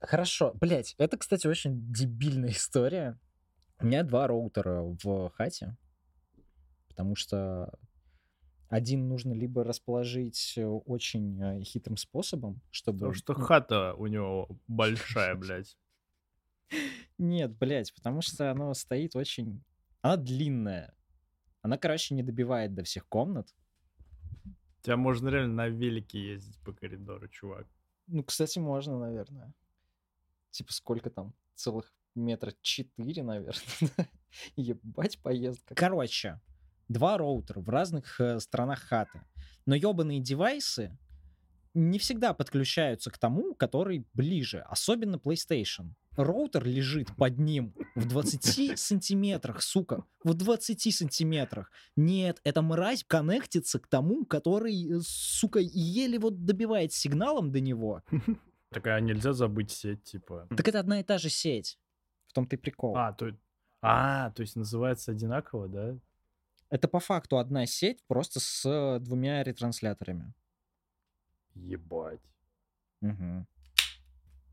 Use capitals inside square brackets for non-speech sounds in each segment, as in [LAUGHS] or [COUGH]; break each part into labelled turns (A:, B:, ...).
A: Хорошо, блять, это, кстати, очень дебильная [LAUGHS] история. У меня два роутера в хате, потому что один нужно либо расположить э, очень э, хитрым способом, чтобы...
B: Потому что
A: ну,
B: хата у него [LAUGHS] большая, блядь.
A: Нет, блядь, потому что оно стоит очень... Она длинная. Она, короче, не добивает до всех комнат.
B: Тебя можно реально на велике ездить по коридору, чувак.
A: Ну, кстати, можно, наверное. Типа сколько там? Целых метра четыре, наверное. [LAUGHS] Ебать поездка. Короче, два роутера в разных э, сторонах хаты. Но ебаные девайсы не всегда подключаются к тому, который ближе, особенно PlayStation. Роутер лежит под ним в 20 [LAUGHS] сантиметрах, сука, в 20 сантиметрах. Нет, эта мразь коннектится к тому, который, э, сука, еле вот добивает сигналом до него. [LAUGHS]
B: Так а нельзя забыть сеть, типа.
A: Так это одна и та же сеть. В том-то и прикол.
B: А, то, а, то есть называется одинаково, да?
A: Это по факту одна сеть, просто с двумя ретрансляторами.
B: Ебать.
A: Мгм.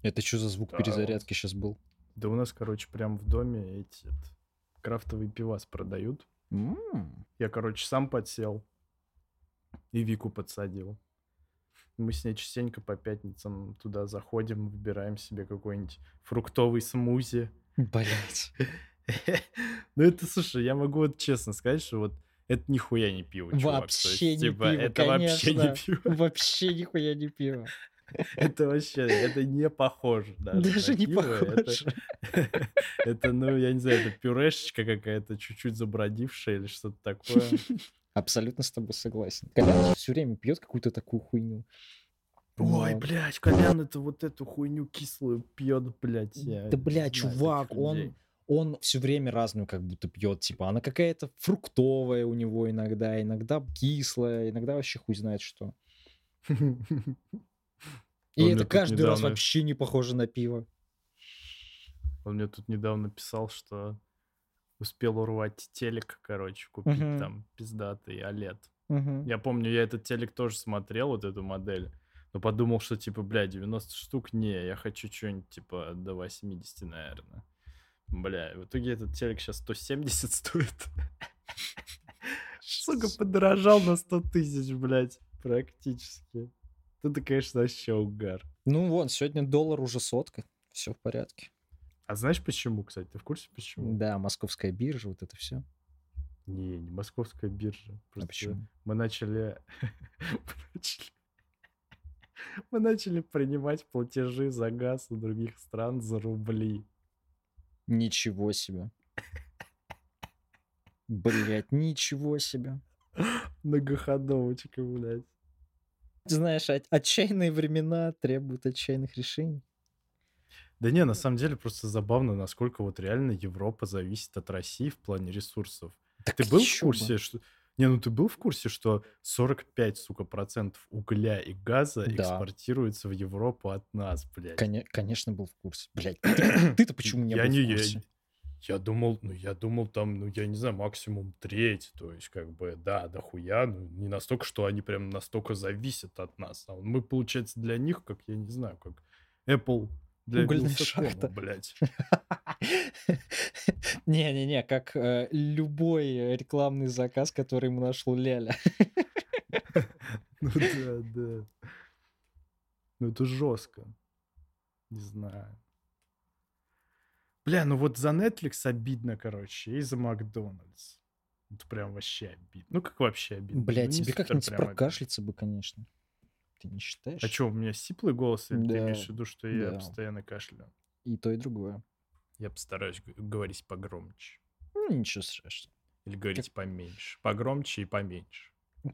A: Это что за звук
B: Да
A: перезарядки сейчас был?
B: Да у нас, короче, прям в доме эти крафтовые пивас продают.
A: М,
B: Я, короче, сам подсел и Вику подсадил. Мы с ней частенько по пятницам туда заходим, выбираем себе какой-нибудь фруктовый смузи.
A: Блять. [LAUGHS]
B: Ну это, слушай, я могу вот честно сказать, что вот это нихуя не пиво, чувак.
A: Вообще
B: есть,
A: не
B: типа,
A: пиво,
B: это вообще не
A: конечно.
B: пиво.
A: Вообще нихуя не пиво. [LAUGHS]
B: Это вообще, это не похоже даже.
A: Даже не похоже. [LAUGHS]
B: Это, ну, я не знаю, это пюрешечка какая-то, чуть-чуть забродившая или что-то такое.
A: Абсолютно с тобой согласен. Колян все время пьет какую-то такую хуйню.
B: Ой, блядь, Колян это вот эту хуйню кислую пьет, блядь. я
A: Да,
B: не
A: бля,
B: знаю
A: чувак, он, он все время разную как будто пьет. Типа, она какая-то фруктовая у него иногда, иногда кислая, иногда вообще хуй знает что. [LAUGHS] И это каждый раз вообще не похоже на пиво.
B: Он мне тут недавно писал, что успел урвать телек, короче, купить
A: Мгм.
B: там пиздатый OLED.
A: Мгм.
B: Я помню, я этот телек тоже смотрел, вот эту модель, но подумал, что типа, бля, 90 штук, не, я хочу что-нибудь типа до 80, наверное. Бля, в итоге этот телек сейчас 170 стоит. Сука, подорожал на 100 тысяч, блядь, практически. Это, конечно, вообще угар.
A: Ну вон, сегодня доллар уже сотка. Все в порядке.
B: А знаешь почему, кстати? Ты в курсе почему?
A: Да, московская биржа, вот это все.
B: Не, не московская биржа.
A: А
B: Просто
A: почему?
B: мы начали... [LAUGHS] [LAUGHS] мы начали... Принимать платежи за газ у других стран за рубли.
A: Ничего себе. Блять, ничего себе.
B: Многоходовочка, блядь.
A: Знаешь, от- отчаянные времена требуют отчаянных решений.
B: Да не, на самом деле просто забавно, насколько вот реально Европа зависит от России в плане ресурсов.
A: Так
B: Ты был в
A: ещё бы.
B: курсе, что... Не, ну ты был в курсе, что 45, сука, процентов угля и газа
A: Да.
B: экспортируется в Европу от нас, блядь.
A: Коне- конечно, был в курсе. Блять, [CLEARS THROAT] ты-то почему не
B: я
A: был
B: не,
A: в
B: я-
A: курсе?
B: Я, думал, ну я думал там, ну я не знаю, максимум треть, то есть как бы, да, дохуя, ну не настолько, что они прям настолько зависят от нас. А мы, получается, для них, как, я не знаю, как Apple для
A: Угольная
B: Вилсакома,
A: шахта.
B: блядь. [LAUGHS]
A: Не-не-не, как э, любой рекламный заказ, который ему нашел Ляля. [LAUGHS]
B: Ну да, [LAUGHS] да. Ну это жестко. Не знаю. Бля, ну вот за Netflix обидно, короче, и за Макдональдс. Это прям вообще обидно. Ну как вообще обидно?
A: Бля,
B: Ну,
A: тебе как-нибудь прокашляться бы, конечно. Ты не считаешь?
B: А что, у меня сиплый голос, или ты
A: Да,
B: имеешь в виду, что я
A: да.
B: постоянно кашляю?
A: И то, и другое.
B: Я постараюсь говорить погромче.
A: Ну, ничего страшного.
B: Или говорить поменьше. Погромче и поменьше.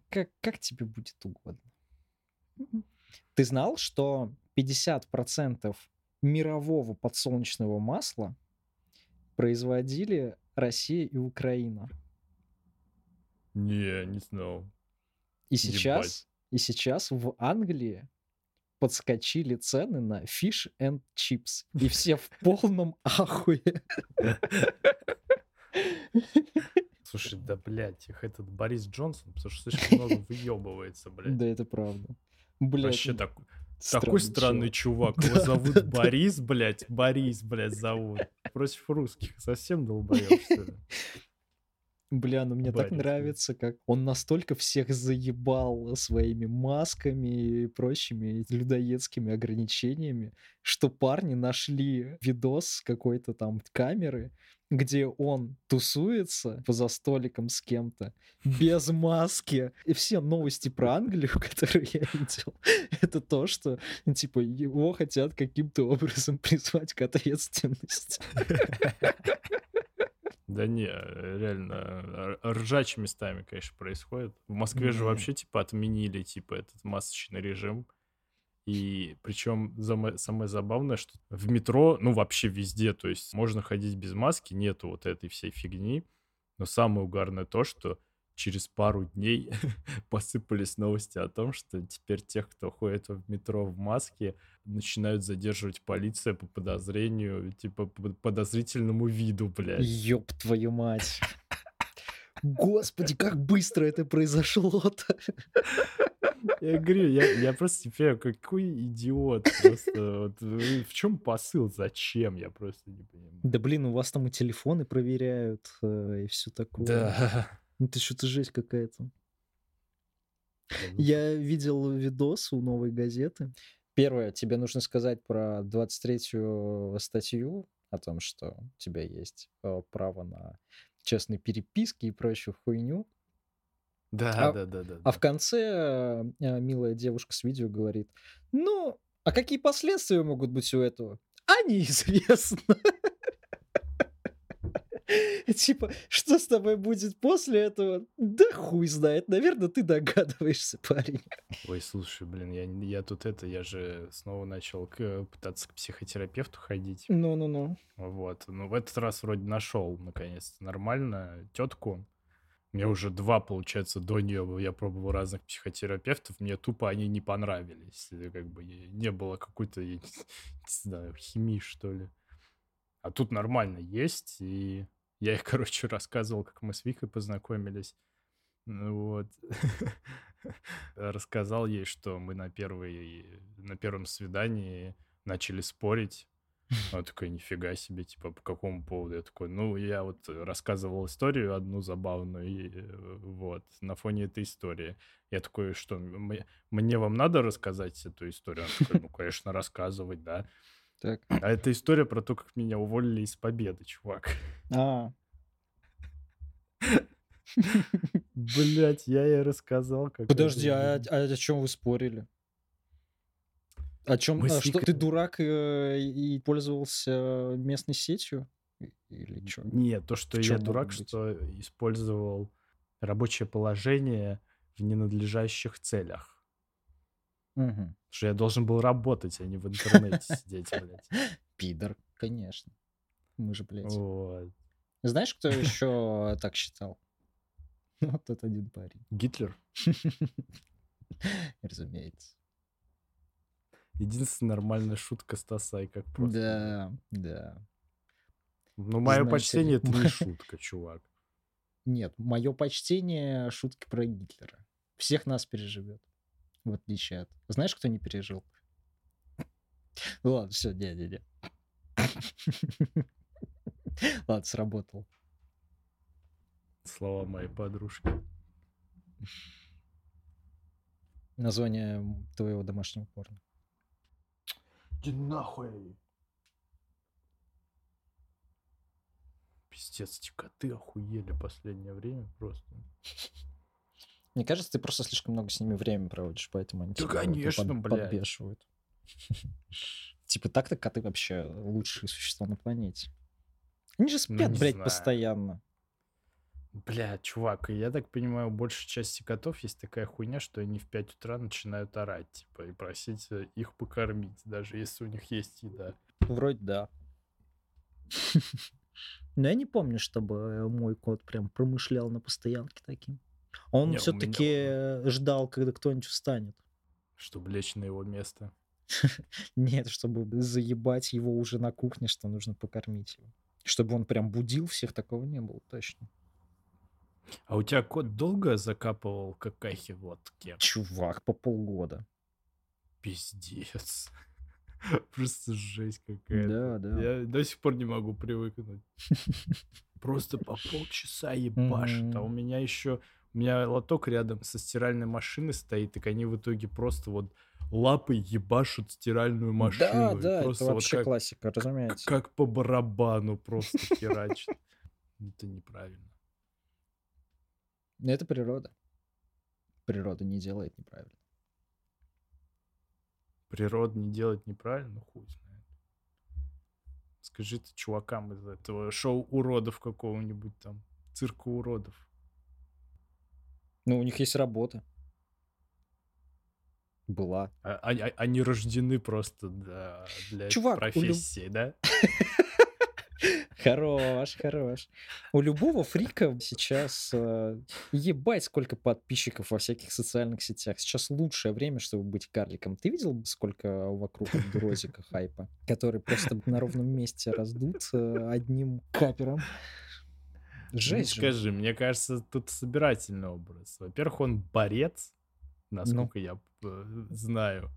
A: Как, как тебе будет угодно. Ты знал, что 50% мирового подсолнечного масла производили Россия и Украина?
B: Не, не знал.
A: И сейчас. И сейчас в Англии подскочили цены на fish and chips. И все в полном ахуе.
B: Слушай, да, блядь, их этот Борис Джонсон, потому что слишком много [LAUGHS] выебывается, блядь.
A: Да, это правда. Блядь,
B: Вообще так, Такой странный чувак. [LAUGHS] Его зовут Борис, блядь. Борис, блядь, зовут. Против русских. Совсем долбоёб, что ли?
A: Бля, ну мне так нравится, как он настолько всех заебал своими масками и прочими людоедскими ограничениями, что парни нашли видос какой-то там камеры, где он тусуется за столиком с кем-то без [LAUGHS] маски. И все новости про Англию, [LAUGHS] которые я видел, [LAUGHS] это то, что, типа, его хотят каким-то образом призвать к ответственности.
B: Да не, реально, ржачь местами, конечно, происходит. В Москве же вообще, типа, отменили, типа, этот масочный режим. И причем самое забавное, что в метро, ну, вообще везде, то есть можно ходить без маски, нету вот этой всей фигни. Но самое угарное то, что через пару дней [LAUGHS] посыпались новости о том, что теперь тех, кто ходит в метро в маске, начинают задерживать полиция по подозрению, типа по подозрительному виду, блядь.
A: Ёб твою мать. [LAUGHS] Господи, как быстро это произошло-то. [LAUGHS]
B: Я говорю, я, я просто теперь какой идиот. Просто вот, в чем посыл? Зачем? Я просто не понимаю.
A: Да блин, у вас там и телефоны проверяют э, и все такое.
B: Да.
A: Ну ты что-то жесть какая-то. Я видел видос у новой газеты. Первое, тебе нужно сказать про 23-ю статью о том, что у тебя есть э, право на честные переписки и прочую хуйню.
B: Да, а, да, да, да.
A: А в конце э, милая девушка с видео говорит, ну, а какие последствия могут быть у этого? А неизвестно. [LAUGHS] [LAUGHS] Типа, что с тобой будет после этого? Да хуй знает. Наверное, ты догадываешься, парень.
B: Ой, слушай, блин, я, я тут это, я же снова начал к, пытаться к психотерапевту ходить.
A: Ну-ну-ну.
B: Вот. Ну, в этот раз вроде нашел, наконец, нормально тетку. Мне уже два, получается, до нее я пробовал разных психотерапевтов, мне тупо они не понравились. Как бы не было какой-то, я [LAUGHS] не знаю, химии, что ли. А тут нормально есть, и я их, [LAUGHS] короче, рассказывал, как мы с Викой познакомились. Ну вот. [LAUGHS] Рассказал ей, что мы на, первой, на первом свидании начали спорить. [LAUGHS] Она такая, нифига себе, типа, по какому поводу? Я такой, ну, я вот рассказывал историю одну забавную, и э, вот, на фоне этой истории. Я такой, что, мне, мне вам надо рассказать эту историю? Она такая, ну, конечно, рассказывать, да.
A: Так.
B: А это история про то, как меня уволили из победы, чувак.
A: А.
B: Блять, я ей рассказал. Как
A: Подожди, а, а о чем вы спорили? О чем? А, что ты дурак э, и пользовался местной сетью? Или что?
B: Нет, то, что я дурак, что использовал рабочее положение в ненадлежащих целях.
A: Угу.
B: Что я должен был работать, а не в интернете сидеть, блядь. [LAUGHS]
A: Пидор, конечно. Мы же, блядь.
B: Вот.
A: Знаешь, кто [LAUGHS] еще так считал? Вот тот один парень.
B: Гитлер? [LAUGHS]
A: Разумеется.
B: Единственная нормальная шутка Стаса, и как просто.
A: Да, да.
B: Ну, мое почтение это не шутка, чувак.
A: Нет, мое почтение шутки про Гитлера. Всех нас переживет в отличие от... Знаешь, кто не пережил? [LAUGHS] Ну ладно, все, не-не-не. [LAUGHS] Ладно, сработал.
B: Слова моей подружки.
A: Название твоего домашнего порно.
B: Иди нахуй. Пиздец, эти коты охуели последнее время просто. [LAUGHS]
A: Мне кажется, ты просто слишком много с ними время проводишь, поэтому они
B: да, тебя конечно, под, блядь.
A: подбешивают. [LAUGHS] Типа так-то коты вообще лучшие существа на планете. Они же ну, спят, блядь, постоянно.
B: Бля, чувак, я так понимаю, у большей части котов есть такая хуйня, что они в 5 утра начинают орать, типа, и просить э, их покормить, даже если у них есть еда.
A: Вроде да. [LAUGHS] Но я не помню, чтобы мой кот прям промышлял на постоянке таким. Он все-таки меня... ждал, когда кто-нибудь встанет.
B: Чтобы лечь на его место. [LAUGHS]
A: Нет, чтобы заебать его уже на кухне, что нужно покормить его. Чтобы он прям будил всех, такого не было точно.
B: А у тебя кот долго закапывал какахи в лотке?
A: Чувак, по полгода.
B: Пиздец. [LAUGHS] Просто жесть какая-то.
A: Да, да.
B: Я до сих пор не могу привыкнуть. [LAUGHS] Просто по полчаса ебашит. А у меня еще... У меня лоток рядом со стиральной машиной стоит, так они в итоге просто вот лапой ебашут стиральную машину.
A: Да, да,
B: просто
A: это
B: вот
A: вообще
B: как,
A: классика, разумеется.
B: как по барабану просто херачат. Это неправильно.
A: Это природа. Природа не делает неправильно.
B: Природа не делает неправильно, ну хуй знает. Скажи ты чувакам из этого шоу уродов какого-нибудь там, цирка уродов.
A: Ну, у них есть работа. Была.
B: А- Они, а- они рождены просто для, для
A: Чувак, у люб-
B: профессии, да? [LAUGHS]
A: Хорош, хорош. У любого фрика сейчас э, ебать сколько подписчиков во всяких социальных сетях. Сейчас лучшее время, чтобы быть карликом. Ты видел, сколько вокруг [LAUGHS] Абдурозика хайпа, который просто на ровном месте раздут э, одним капером?
B: Ну,
A: Жесть же.
B: скажи, мне кажется, тут собирательный образ. Во-первых, он борец,
A: Ну.
B: насколько я э, знаю.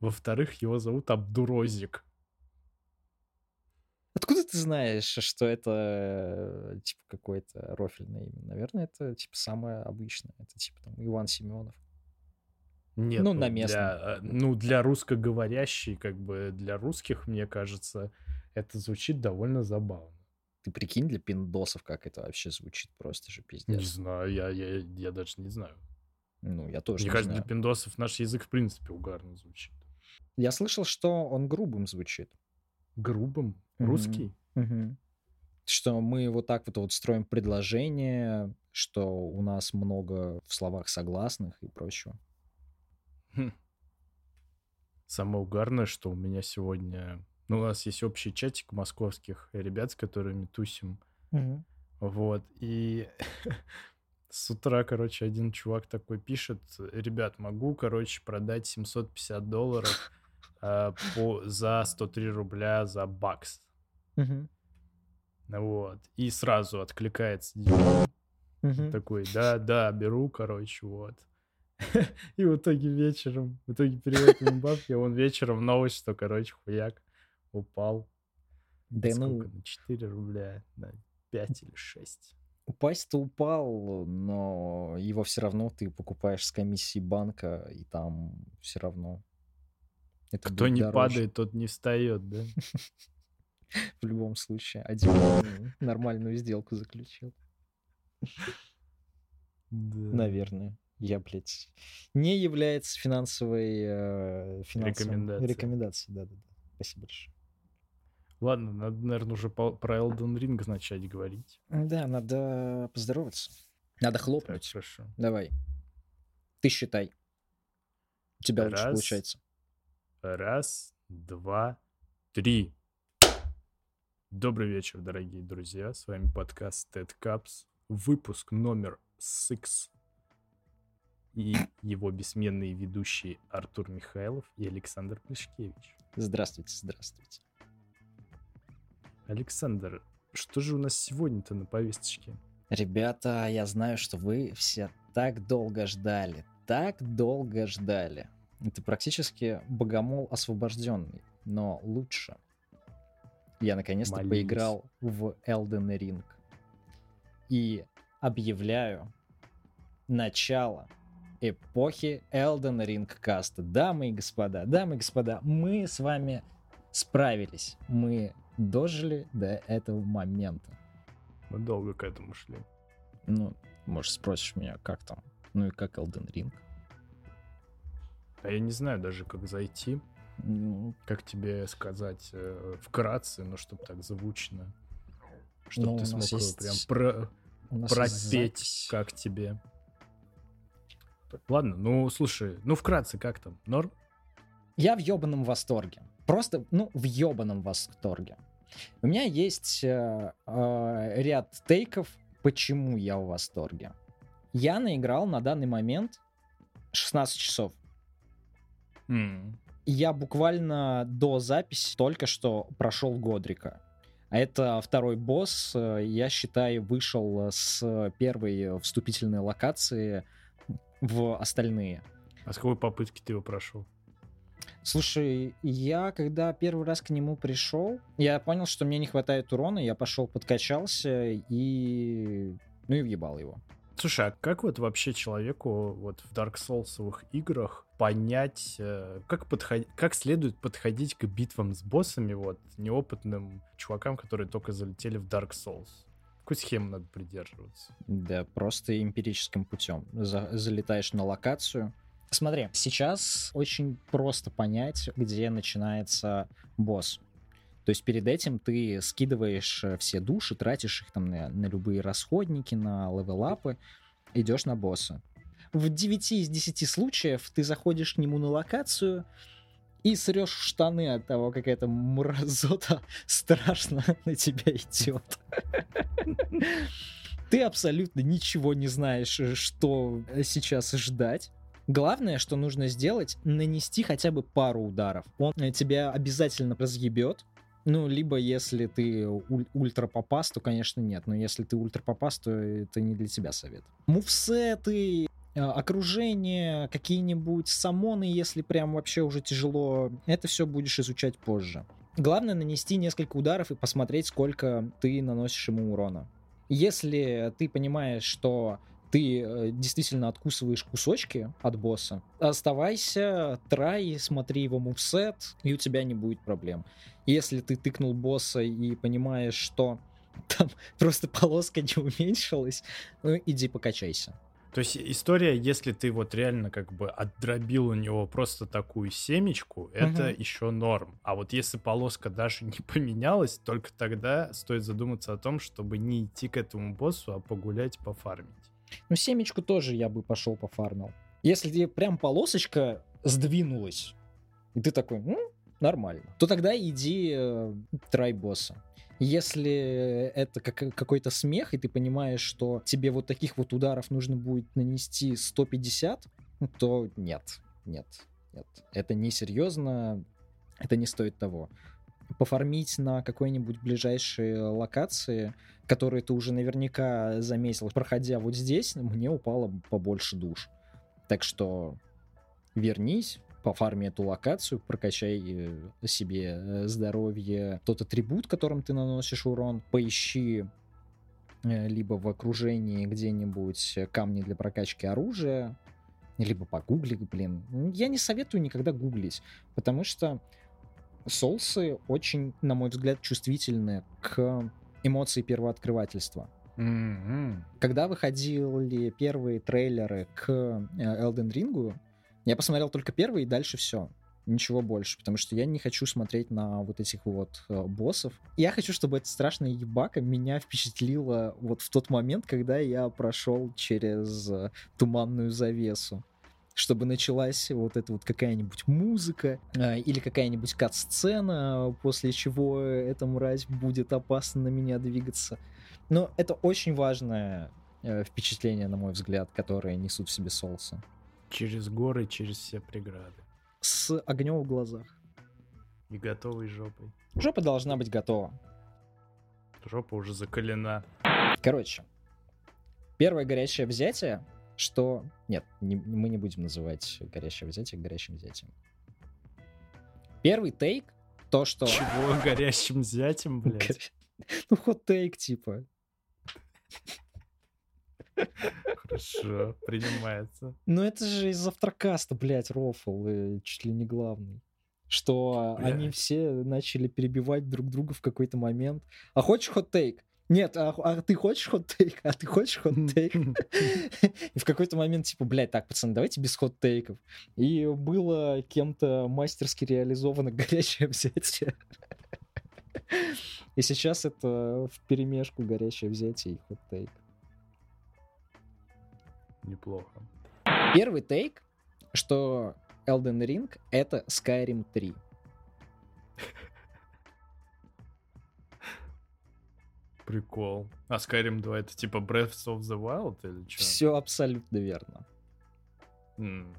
B: Во-вторых, его зовут Абдурозик.
A: Откуда ты знаешь, что это э, типа какое-то рофельное имя? Наверное, это типа самое обычное. Это типа там Иван Семенов.
B: Нет,
A: Ну, на
B: для,
A: местном.
B: э, ну, для русскоговорящей, как бы для русских, мне кажется, это звучит довольно забавно.
A: Ты прикинь, для пиндосов, как это вообще звучит, просто же
B: Не
A: пиздец.
B: знаю, я, я, я даже не знаю.
A: Ну, я тоже
B: Мне
A: не
B: кажется,
A: знаю.
B: для пиндосов наш язык в принципе угарно звучит.
A: Я слышал, что он грубым звучит.
B: Грубым?
A: Мгм.
B: Русский?
A: Мгм. Что мы вот так вот, вот строим предложение, что у нас много в словах согласных и прочего.
B: Хм. Самое угарное, что у меня сегодня... Ну, у нас есть общий чатик московских ребят, с которыми тусим. Вот, и [LAUGHS] с утра, короче, один чувак такой пишет, ребят, могу, короче, продать 750 долларов [LAUGHS] а, по, за 103 рубля за бакс.
A: Мгм.
B: Вот, и сразу откликается
A: Мгм.
B: такой, да, да, беру, короче, вот. [LAUGHS] И в итоге вечером, в итоге переводит ему бабки, а он вечером новость, что, короче, хуяк упал.
A: Да
B: На
A: ну,
B: сколько? На 4 рубля, на 5 или 6.
A: упасть-то упал, но его все равно ты покупаешь с комиссии банка, и там все равно это
B: Кто не
A: дороже.
B: падает, тот не встает, да? [LAUGHS]
A: В любом случае. Один [LAUGHS] нормальную сделку заключил.
B: Да.
A: Наверное. Я, блядь, не является финансовой э,
B: Рекомендацией.
A: рекомендацией. Да, да, да. Спасибо большое.
B: Ладно, надо, наверное, уже по- про Elden Ring начать говорить.
A: Да, надо поздороваться. Надо
B: Так,
A: хлопнуть.
B: хорошо.
A: Давай. Ты считай. У тебя лучше
B: Раз.
A: получается.
B: Раз, два, три. Добрый вечер, дорогие друзья. С вами подкаст TED Caps. Выпуск номер 6. И его бессменные ведущие Артур Михайлов и Александр Плешкевич.
A: Здравствуйте, здравствуйте.
B: Александр, что же у нас сегодня-то на повесточке?
A: Ребята, я знаю, что вы все так долго ждали. Так долго ждали. Это практически богомол освобожденный, но лучше. Я наконец-то
B: Молись.
A: поиграл в Elden Ring. И объявляю начало эпохи Elden Ring каста. Дамы и господа, дамы и господа, мы с вами справились. Мы дожили до этого момента.
B: Мы долго к этому шли.
A: Ну, может, спросишь меня, как там? Ну и как Elden Ring?
B: А я не знаю даже, как зайти.
A: Ну,
B: Как тебе сказать э, вкратце, ну, чтобы так звучно. Чтобы
A: Ну,
B: ты смог
A: есть
B: прям про-
A: есть
B: пропеть,
A: запись.
B: как тебе. Ладно, ну, слушай, ну, вкратце, как там? Норм?
A: Я в ебаном восторге. Просто, ну, в ебаном восторге. У меня есть э, э, ряд тейков, почему я в восторге. Я наиграл на данный момент 16 часов. И Я буквально до записи только что прошел Годрика. А это второй босс, э, я считаю, вышел с первой вступительной локации в остальные.
B: А с какой попытки ты его прошел?
A: Слушай, я когда первый раз к нему пришел, я понял, что мне не хватает урона, я пошел подкачался и... Ну и въебал его.
B: Слушай, а как вот вообще человеку вот в Dark Souls играх понять, э, как, подход... как следует подходить к битвам с боссами, вот, неопытным чувакам, которые только залетели в Dark Souls? Какую схему надо придерживаться?
A: Да, просто эмпирическим путем. За... Залетаешь на локацию, Смотри, сейчас очень просто понять, где начинается босс. То есть перед этим ты скидываешь э, все души, тратишь их там на, на любые расходники, на левелапы, идешь на босса. В 9 из 10 случаев ты заходишь к нему на локацию и срешь в штаны от того, как эта мразота [LAUGHS] страшно на тебя идет. [LAUGHS] Ты абсолютно ничего не знаешь, э, что сейчас ждать. Главное, что нужно сделать, нанести хотя бы пару ударов. Он э, тебя обязательно разъебет. Ну, либо если ты уль- ультра попас, то, конечно, нет. Но если ты ультра попас, то это не для тебя совет. Мувсеты, э, окружение, какие-нибудь самоны, если прям вообще уже тяжело, это все будешь изучать позже. Главное нанести несколько ударов и посмотреть, сколько ты наносишь ему урона. Если ты понимаешь, что ты э, действительно откусываешь кусочки от босса, оставайся, трай, смотри его мувсет, и у тебя не будет проблем. Если ты тыкнул босса и понимаешь, что [LAUGHS] там просто полоска не уменьшилась, ну иди покачайся.
B: То есть история, если ты вот реально как бы отдробил у него просто такую семечку, это угу. еще норм. А вот если полоска даже не поменялась, только тогда стоит задуматься о том, чтобы не идти к этому боссу, а погулять, пофармить.
A: Ну, семечку тоже я бы пошел пофармил. Если тебе прям полосочка сдвинулась, и ты такой, ну, нормально, то тогда иди э, трай босса. Если это как, какой-то смех, и ты понимаешь, что тебе вот таких вот ударов нужно будет нанести 150, то нет, нет, нет. Это несерьезно, это не стоит того пофармить на какой-нибудь ближайшей локации, которые ты уже наверняка заметил, проходя вот здесь, мне упало побольше душ. Так что вернись, пофарми эту локацию, прокачай э, себе э, здоровье, тот атрибут, которым ты наносишь урон, поищи э, либо в окружении где-нибудь камни для прокачки оружия, либо погугли, блин. Я не советую никогда гуглить, потому что соусы очень, на мой взгляд, чувствительны к эмоции первооткрывательства. Mm-hmm. Когда выходили первые трейлеры к э, Elden Ring, я посмотрел только первый и дальше все. Ничего больше, потому что я не хочу смотреть на вот этих вот э, боссов. Я хочу, чтобы эта страшная ебака меня впечатлила вот в тот момент, когда я прошел через э, туманную завесу чтобы началась вот эта вот какая-нибудь музыка э, или какая-нибудь кат-сцена, после чего эта мразь будет опасно на меня двигаться. Но это очень важное э, впечатление, на мой взгляд, которое несут в себе соусы.
B: Через горы, через все преграды.
A: С огнем в глазах.
B: И готовой жопой.
A: Жопа должна быть готова.
B: Жопа уже закалена.
A: Короче, первое горячее взятие что... Нет, не, мы не будем называть горящее взятие горящим взятием. Первый тейк, то, что...
B: Чего [LAUGHS] горящим взятием, блядь? [LAUGHS]
A: Ну, хот-тейк, типа.
B: Хорошо, принимается.
A: Ну, это же из завтракаста, блядь, рофл, и чуть ли не главный. Что Бля. они все начали перебивать друг друга в какой-то момент. А хочешь хот-тейк? Нет, а, а ты хочешь хот-тейк? А ты хочешь хот-тейк? [LAUGHS] И в какой-то момент, типа, блядь, так, пацаны, давайте без хот-тейков. И было кем-то мастерски реализовано [LAUGHS] горячее взятие. И сейчас это в перемешку горячее взятие и хот-тейк.
B: Неплохо.
A: Первый тейк, что Elden Ring — это Skyrim 3.
B: Прикол. А Skyrim 2 это типа Breath of the Wild или что?
A: Все абсолютно верно. Mm.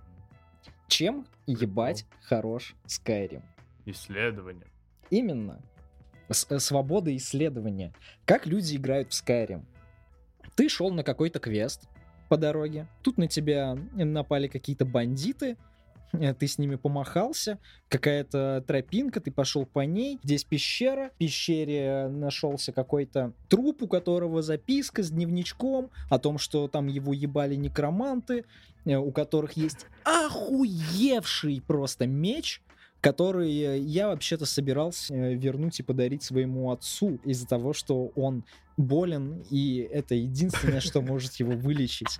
A: Чем Прикол. ебать хорош Skyrim?
B: Исследование.
A: Именно. С э, свобода исследования. Как люди играют в Skyrim? Ты шел на какой-то квест по дороге. Тут на тебя напали какие-то бандиты. Э, ты с ними помахался, какая-то тропинка, ты пошел по ней, здесь пещера, в пещере нашелся какой-то труп, у которого записка с дневничком о том, что там его ебали некроманты, э, у которых есть охуевший просто меч, который я вообще-то собирался э, вернуть и подарить своему отцу из-за того, что он болен, и это единственное, что может его вылечить.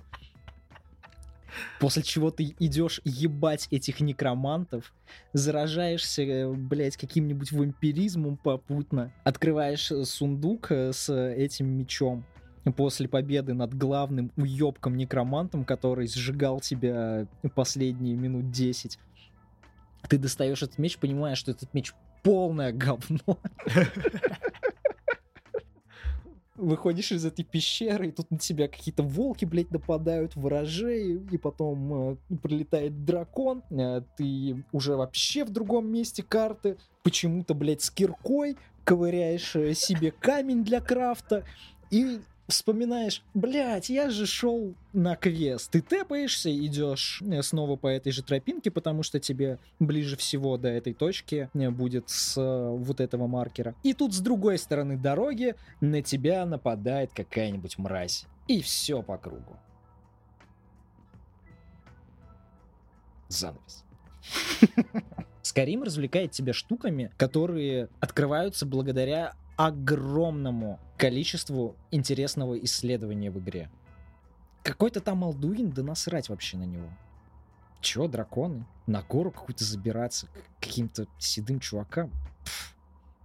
A: После чего ты идешь ебать этих некромантов, заражаешься, э, блядь, каким-нибудь вампиризмом попутно, открываешь э, сундук с этим мечом, после победы над главным уебком некромантом, который сжигал тебя последние минут 10, ты достаешь этот меч, понимаешь, что этот меч полное говно. [LAUGHS] Выходишь из этой пещеры, и тут на тебя какие-то волки, блядь, нападают, ворожей, и потом э, прилетает дракон, э, ты уже вообще в другом месте карты, почему-то, блядь, с киркой ковыряешь э, себе камень для крафта, и вспоминаешь, блядь, я же шел на квест. Ты тэпаешься, идешь э, снова по этой же тропинке, потому что тебе ближе всего до этой точки э, будет с э, вот этого маркера. И тут с другой стороны дороги на тебя нападает какая-нибудь мразь. И все по кругу. Занавес. [LAUGHS] Скарим развлекает тебя штуками, которые открываются благодаря огромному количеству интересного исследования в игре. Какой-то там Алдуин, да насрать вообще на него. Чё, драконы? На гору какую-то забираться каким-то седым чувакам?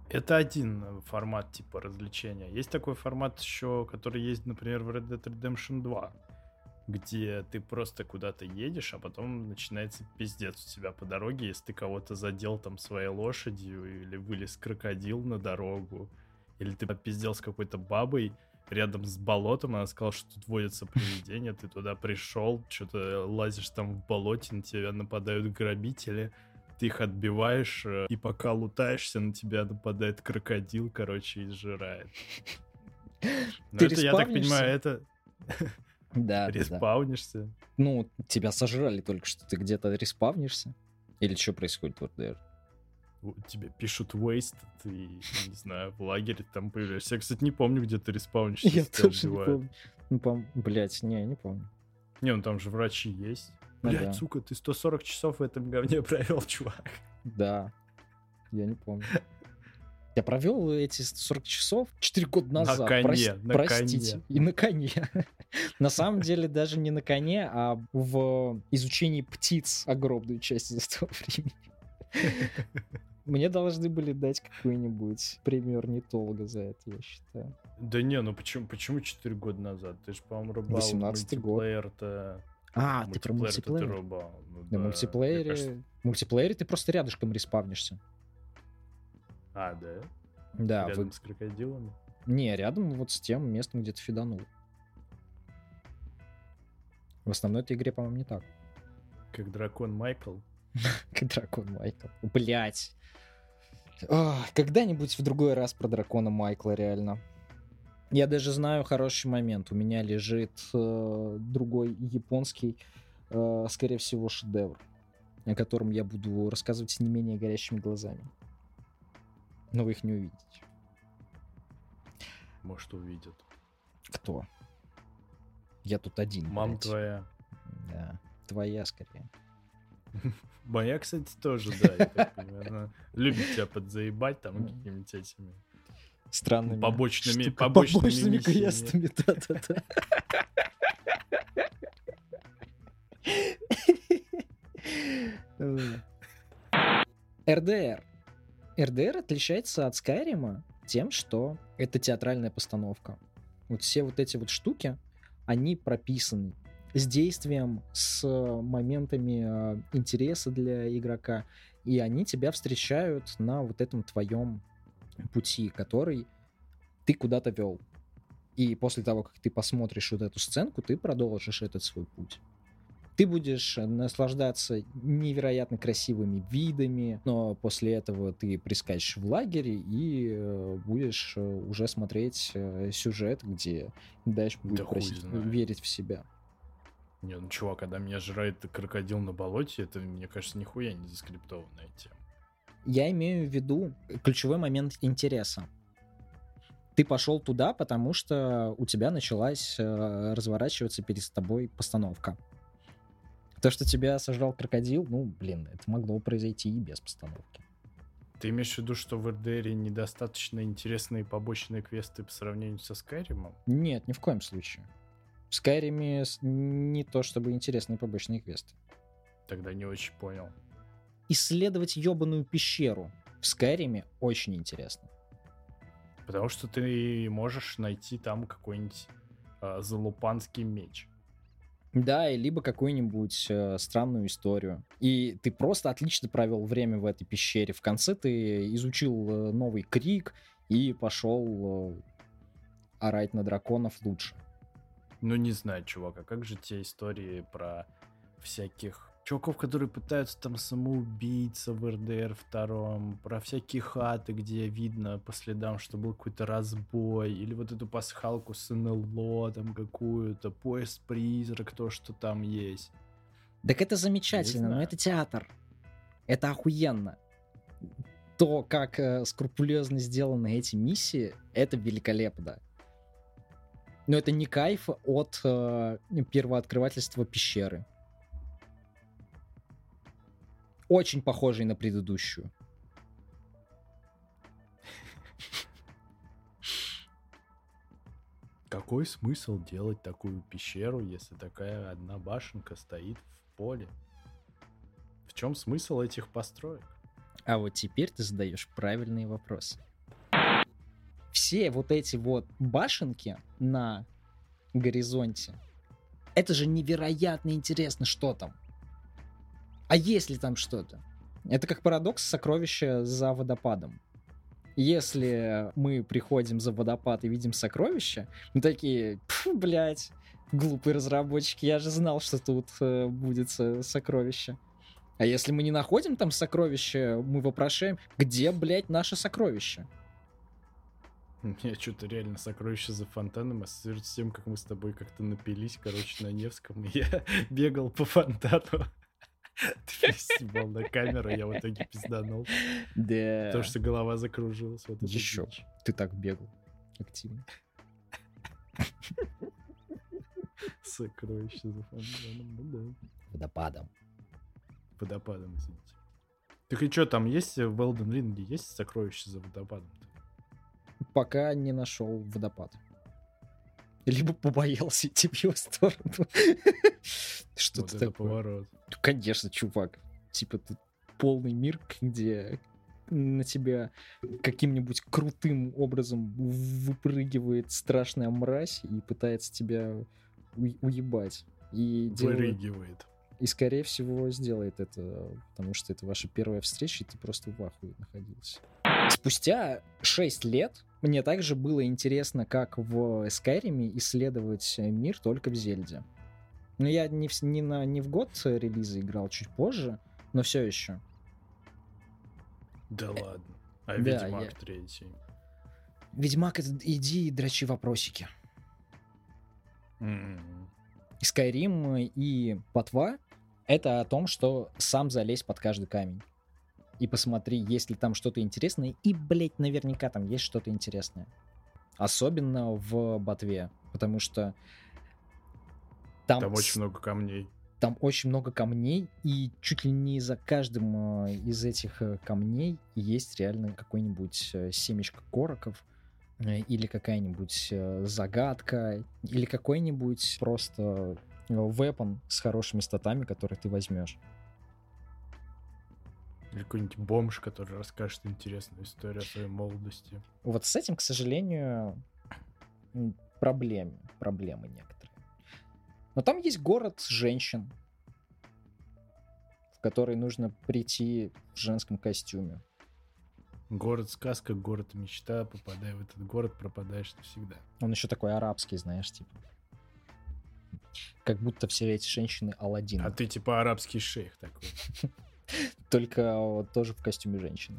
B: Это один формат типа развлечения. Есть такой формат еще, который есть, например, в Red Dead Redemption 2, где ты просто куда-то едешь, а потом начинается пиздец у тебя по дороге, если ты кого-то задел там своей лошадью или вылез крокодил на дорогу, или ты попиздел с какой-то бабой рядом с болотом, она сказала, что тут водятся привидения, ты туда пришел, что-то лазишь там в болоте, на тебя нападают грабители, ты их отбиваешь, э, и пока лутаешься, на тебя нападает крокодил, короче, и сжирает. [LAUGHS] Ну, это, я так понимаю, это... [LAUGHS]
A: Да,
B: Респаунишься.
A: Да. Ну, тебя сожрали только что, ты где-то респавнишься? Или что происходит в RDR?
B: Тебе пишут waste, ты, не знаю, в лагере там появляешься. Я, кстати, не помню, где ты респаунишься.
A: Я тоже не помню. Ну, пом... Блять, не, не помню.
B: Не, ну там же врачи есть. Ну, Блять, да. сука, ты 140 часов в этом говне [LAUGHS] провел, чувак.
A: Да, я не помню. Я провел эти 40 часов 4 года назад.
B: На коне, Прос...
A: на Простите. Коне. И на коне. [LAUGHS] на самом деле даже не на коне, а в изучении птиц огромную часть из этого времени. [LAUGHS] Мне должны были дать какую-нибудь премию орнитолога за это, я считаю.
B: Да не, ну почему, почему 4 года назад? Ты же, по-моему, рубал
A: 18
B: мультиплеер-то...
A: А, ты про мультиплеер?
B: Ты рубал. Ну,
A: На да, мультиплеере... Кажется... мультиплеере ты просто рядышком респавнишься.
B: А, да?
A: Да.
B: Рядом вы... с крокодилами?
A: Не, рядом вот с тем местом, где ты фиданул. В основной этой игре, по-моему, не так.
B: Как дракон Майкл? [LAUGHS]
A: Как дракон Майкл. Блять. Когда-нибудь в другой раз про дракона Майкла, реально. Я даже знаю хороший момент. У меня лежит э, другой японский, э, скорее всего, шедевр, о котором я буду рассказывать с не менее горящими глазами. Но вы их не увидите.
B: Может, увидят.
A: Кто? Я тут один.
B: Мам блядь. твоя.
A: Да, твоя скорее.
B: Моя, кстати, тоже, да, я так понимаю. Она любит тебя подзаебать там какими-нибудь этими
A: странными
B: побочными, побочными, побочными
A: квестами, да-да-да. РДР. РДР отличается от Скайрима тем, что это театральная постановка. Вот все вот эти вот штуки, они прописаны с действием, с моментами э, интереса для игрока, и они тебя встречают на вот этом твоем пути, который ты куда-то вел. И после того, как ты посмотришь вот эту сценку, ты продолжишь этот свой путь. Ты будешь наслаждаться невероятно красивыми видами, но после этого ты прискачешь в лагере и э, будешь э, уже смотреть сюжет, где дальше будет да просить, верить в себя.
B: Не, ну чувак, когда меня жрает крокодил на болоте, это, мне кажется, нихуя не заскриптованная тема.
A: Я имею в виду ключевой момент интереса. Ты пошел туда, потому что у тебя началась э, разворачиваться перед тобой постановка. То, что тебя сожрал крокодил, ну, блин, это могло произойти и без постановки.
B: Ты имеешь в виду, что в РДР недостаточно интересные побочные квесты по сравнению со Скайримом?
A: Нет, ни в коем случае. В Скайриме не то чтобы интересные побочные квесты.
B: Тогда не очень понял.
A: Исследовать ебаную пещеру в Скайриме очень интересно.
B: Потому что ты можешь найти там какой-нибудь э, залупанский меч.
A: Да, и либо какую-нибудь э, странную историю. И ты просто отлично провел время в этой пещере. В конце ты изучил э, новый крик и пошел э, орать на драконов лучше.
B: Ну, не знаю, чувак, а как же те истории про всяких чуваков, которые пытаются там самоубийца в РДР втором, про всякие хаты, где видно по следам, что был какой-то разбой, или вот эту пасхалку с НЛО там какую-то, поезд-призрак, то, что там есть.
A: Так это замечательно, но это театр. Это охуенно. То, как э, скрупулезно сделаны эти миссии, это великолепно. Но это не кайф от э, первооткрывательства пещеры. очень похожий на предыдущую.
B: Какой смысл делать такую пещеру, если такая одна башенка стоит в поле? В чем смысл этих построек?
A: А вот теперь ты задаешь правильные вопросы. Все вот эти вот башенки на горизонте, это же невероятно интересно, что там. А есть ли там что-то? Это как парадокс сокровища за водопадом. Если мы приходим за водопад и видим сокровища, мы такие, блядь, глупые разработчики, я же знал, что тут э, будет сокровище. А если мы не находим там сокровище, мы вопрошаем, где, блядь, наше сокровище? [LAUGHS]
B: Мне что-то реально сокровище за фонтаном ассоциируется с тем, как мы с тобой как-то напились, короче, на Невском, и [LAUGHS] я бегал по фонтану. [LAUGHS] Ты снимал на камеру, я в итоге пизданул.
A: Да.
B: Потому что голова закружилась. Вот
A: Еще. Ты так бегал активно.
B: Сокровище за фонтаном, ну да.
A: Водопадом.
B: Водопадом, извините. Так и что, там есть в Elden Ring, есть сокровище за водопадом?
A: Пока не нашел водопад. Либо побоялся идти в его сторону. [LAUGHS]
B: Что вот это такое. поворот.
A: Конечно, чувак. Типа тут полный мир, где на тебя каким-нибудь крутым образом выпрыгивает страшная мразь и пытается тебя уебать. И
B: Вырыгивает. Делает...
A: И, скорее всего, сделает это, потому что это ваша первая встреча, и ты просто в ахуе находился. Спустя 6 лет мне также было интересно, как в Skyrim исследовать мир только в Зельде. Но я не, в, не, на, не в год релиза играл, чуть позже, но все еще.
B: Да ладно. А да, Ведьмак я... третий?
A: Ведьмак, иди и дрочи вопросики.
B: Mm-hmm.
A: Skyrim и Потва — это о том, что сам залезь под каждый камень. И посмотри, есть ли там что-то интересное. И, блять, наверняка там есть что-то интересное. Особенно в Ботве. Потому что
B: там, там очень много камней.
A: Там очень много камней, и чуть ли не за каждым э, из этих э, камней есть реально какой-нибудь э, семечко короков, или какая-нибудь загадка, или какой-нибудь просто вепон с хорошими статами, который ты возьмешь.
B: Или какой-нибудь бомж, который расскажет интересную историю о своей молодости.
A: Вот с этим, к сожалению, проблемы, проблемы некоторые. Но там есть город женщин, в который нужно прийти в женском костюме.
B: Город сказка, город мечта. Попадая в этот город, пропадаешь навсегда.
A: Он еще такой арабский, знаешь, типа. Как будто все эти женщины Алладин.
B: А ты типа арабский шейх такой. [LAUGHS] [LAUGHS]
A: Только тоже в костюме женщины.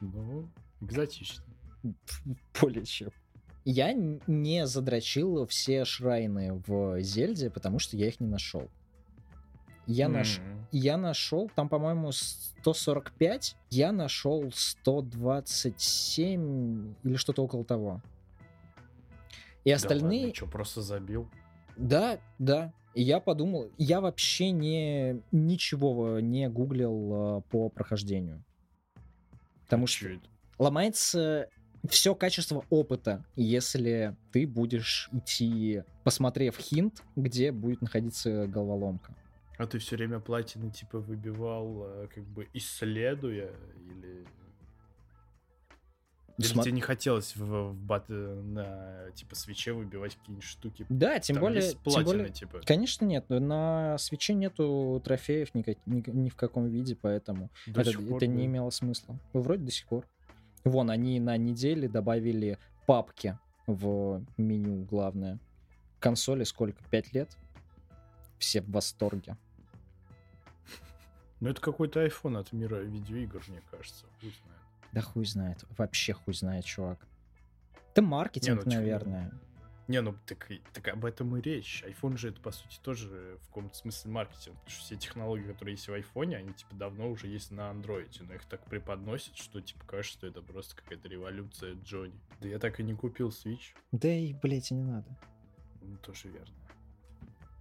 B: Ну, экзотично. [LAUGHS]
A: Более чем. я не задрочил все шрайны в Зельде, потому что я их не нашел. Я, mm-hmm. наш... я нашел, там, по-моему, 145, я нашел 127 или что-то около того. И остальные... Да ладно,
B: что, просто забил?
A: Да, да. И я подумал, я вообще не ничего не гуглил э, по прохождению. Потому а что это? ломается все качество опыта, если ты будешь идти, посмотрев хинт, где будет находиться головоломка.
B: А ты все время платины типа выбивал, э, как бы исследуя, или или Сма... тебе не хотелось в, в бат на типа свече выбивать какие-нибудь штуки?
A: Да, тем Там более, платины, тем более, типа. Конечно нет, на свече нету трофеев ни, ни, ни в каком виде, поэтому до это, пор, это да. не имело смысла. Вроде до сих пор. Вон они на неделе добавили папки в меню главное. Консоли сколько? Пять лет? Все в восторге.
B: Ну это какой-то iPhone от мира видеоигр, мне кажется. Знает.
A: Да хуй знает. Вообще хуй знает, чувак. Это маркетинг, не, ну, наверное.
B: Не, ну так, так об этом и речь. iPhone же это, по сути, тоже в каком-то смысле маркетинг. Потому что все технологии, которые есть в iPhone, они, типа, давно уже есть на Android. Но их так преподносят, что, типа, кажется, что это просто какая-то революция Джонни. Да я так и не купил Switch.
A: Да и, блядь, и не надо.
B: Ну, тоже верно.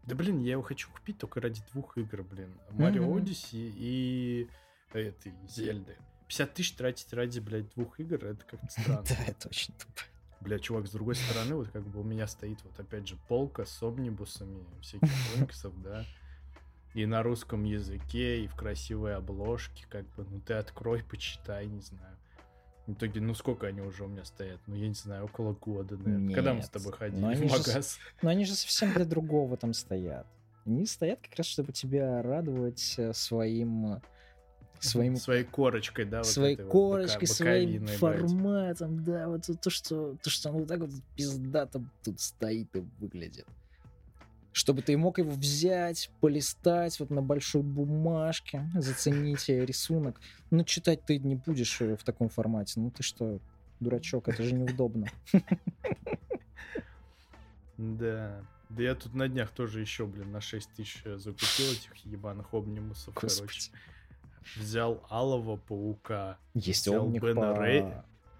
B: Да, блин, я его хочу купить только ради двух игр, блин. Mario mm-hmm. Odyssey и этой Зельды. 50 тысяч тратить ради, блядь, двух игр, это как-то [LAUGHS] странно.
A: Да, это очень тупо.
B: Бля, чувак, с другой стороны, вот как бы у меня стоит вот опять же полка с обнибусами всяких [LAUGHS] комиксов, да, и на русском языке, и в красивой обложке, как бы, ну ты открой, почитай, не знаю. В итоге, ну сколько они уже у меня стоят? Ну, я не знаю, около года, наверное. Нет, Когда мы с тобой ходили в магаз?
A: Же, [LAUGHS] но они же совсем для другого там стоят. Они стоят как раз, чтобы тебя радовать э, своим
B: своим... Своей корочкой, да?
A: Своей вот корочкой, бока, своим форматом, да, вот то, что, то, что оно вот так вот пиздато тут стоит и выглядит. Чтобы ты мог его взять, полистать вот на большой бумажке, заценить рисунок. Но читать ты не будешь э, в таком формате. Ну ты что, дурачок, это же неудобно.
B: Да. Да я тут на днях тоже еще, блин, на 6 тысяч э, закупил этих ебаных обнимусов, короче взял Алого Паука.
A: Есть омник Бена по... Рэй...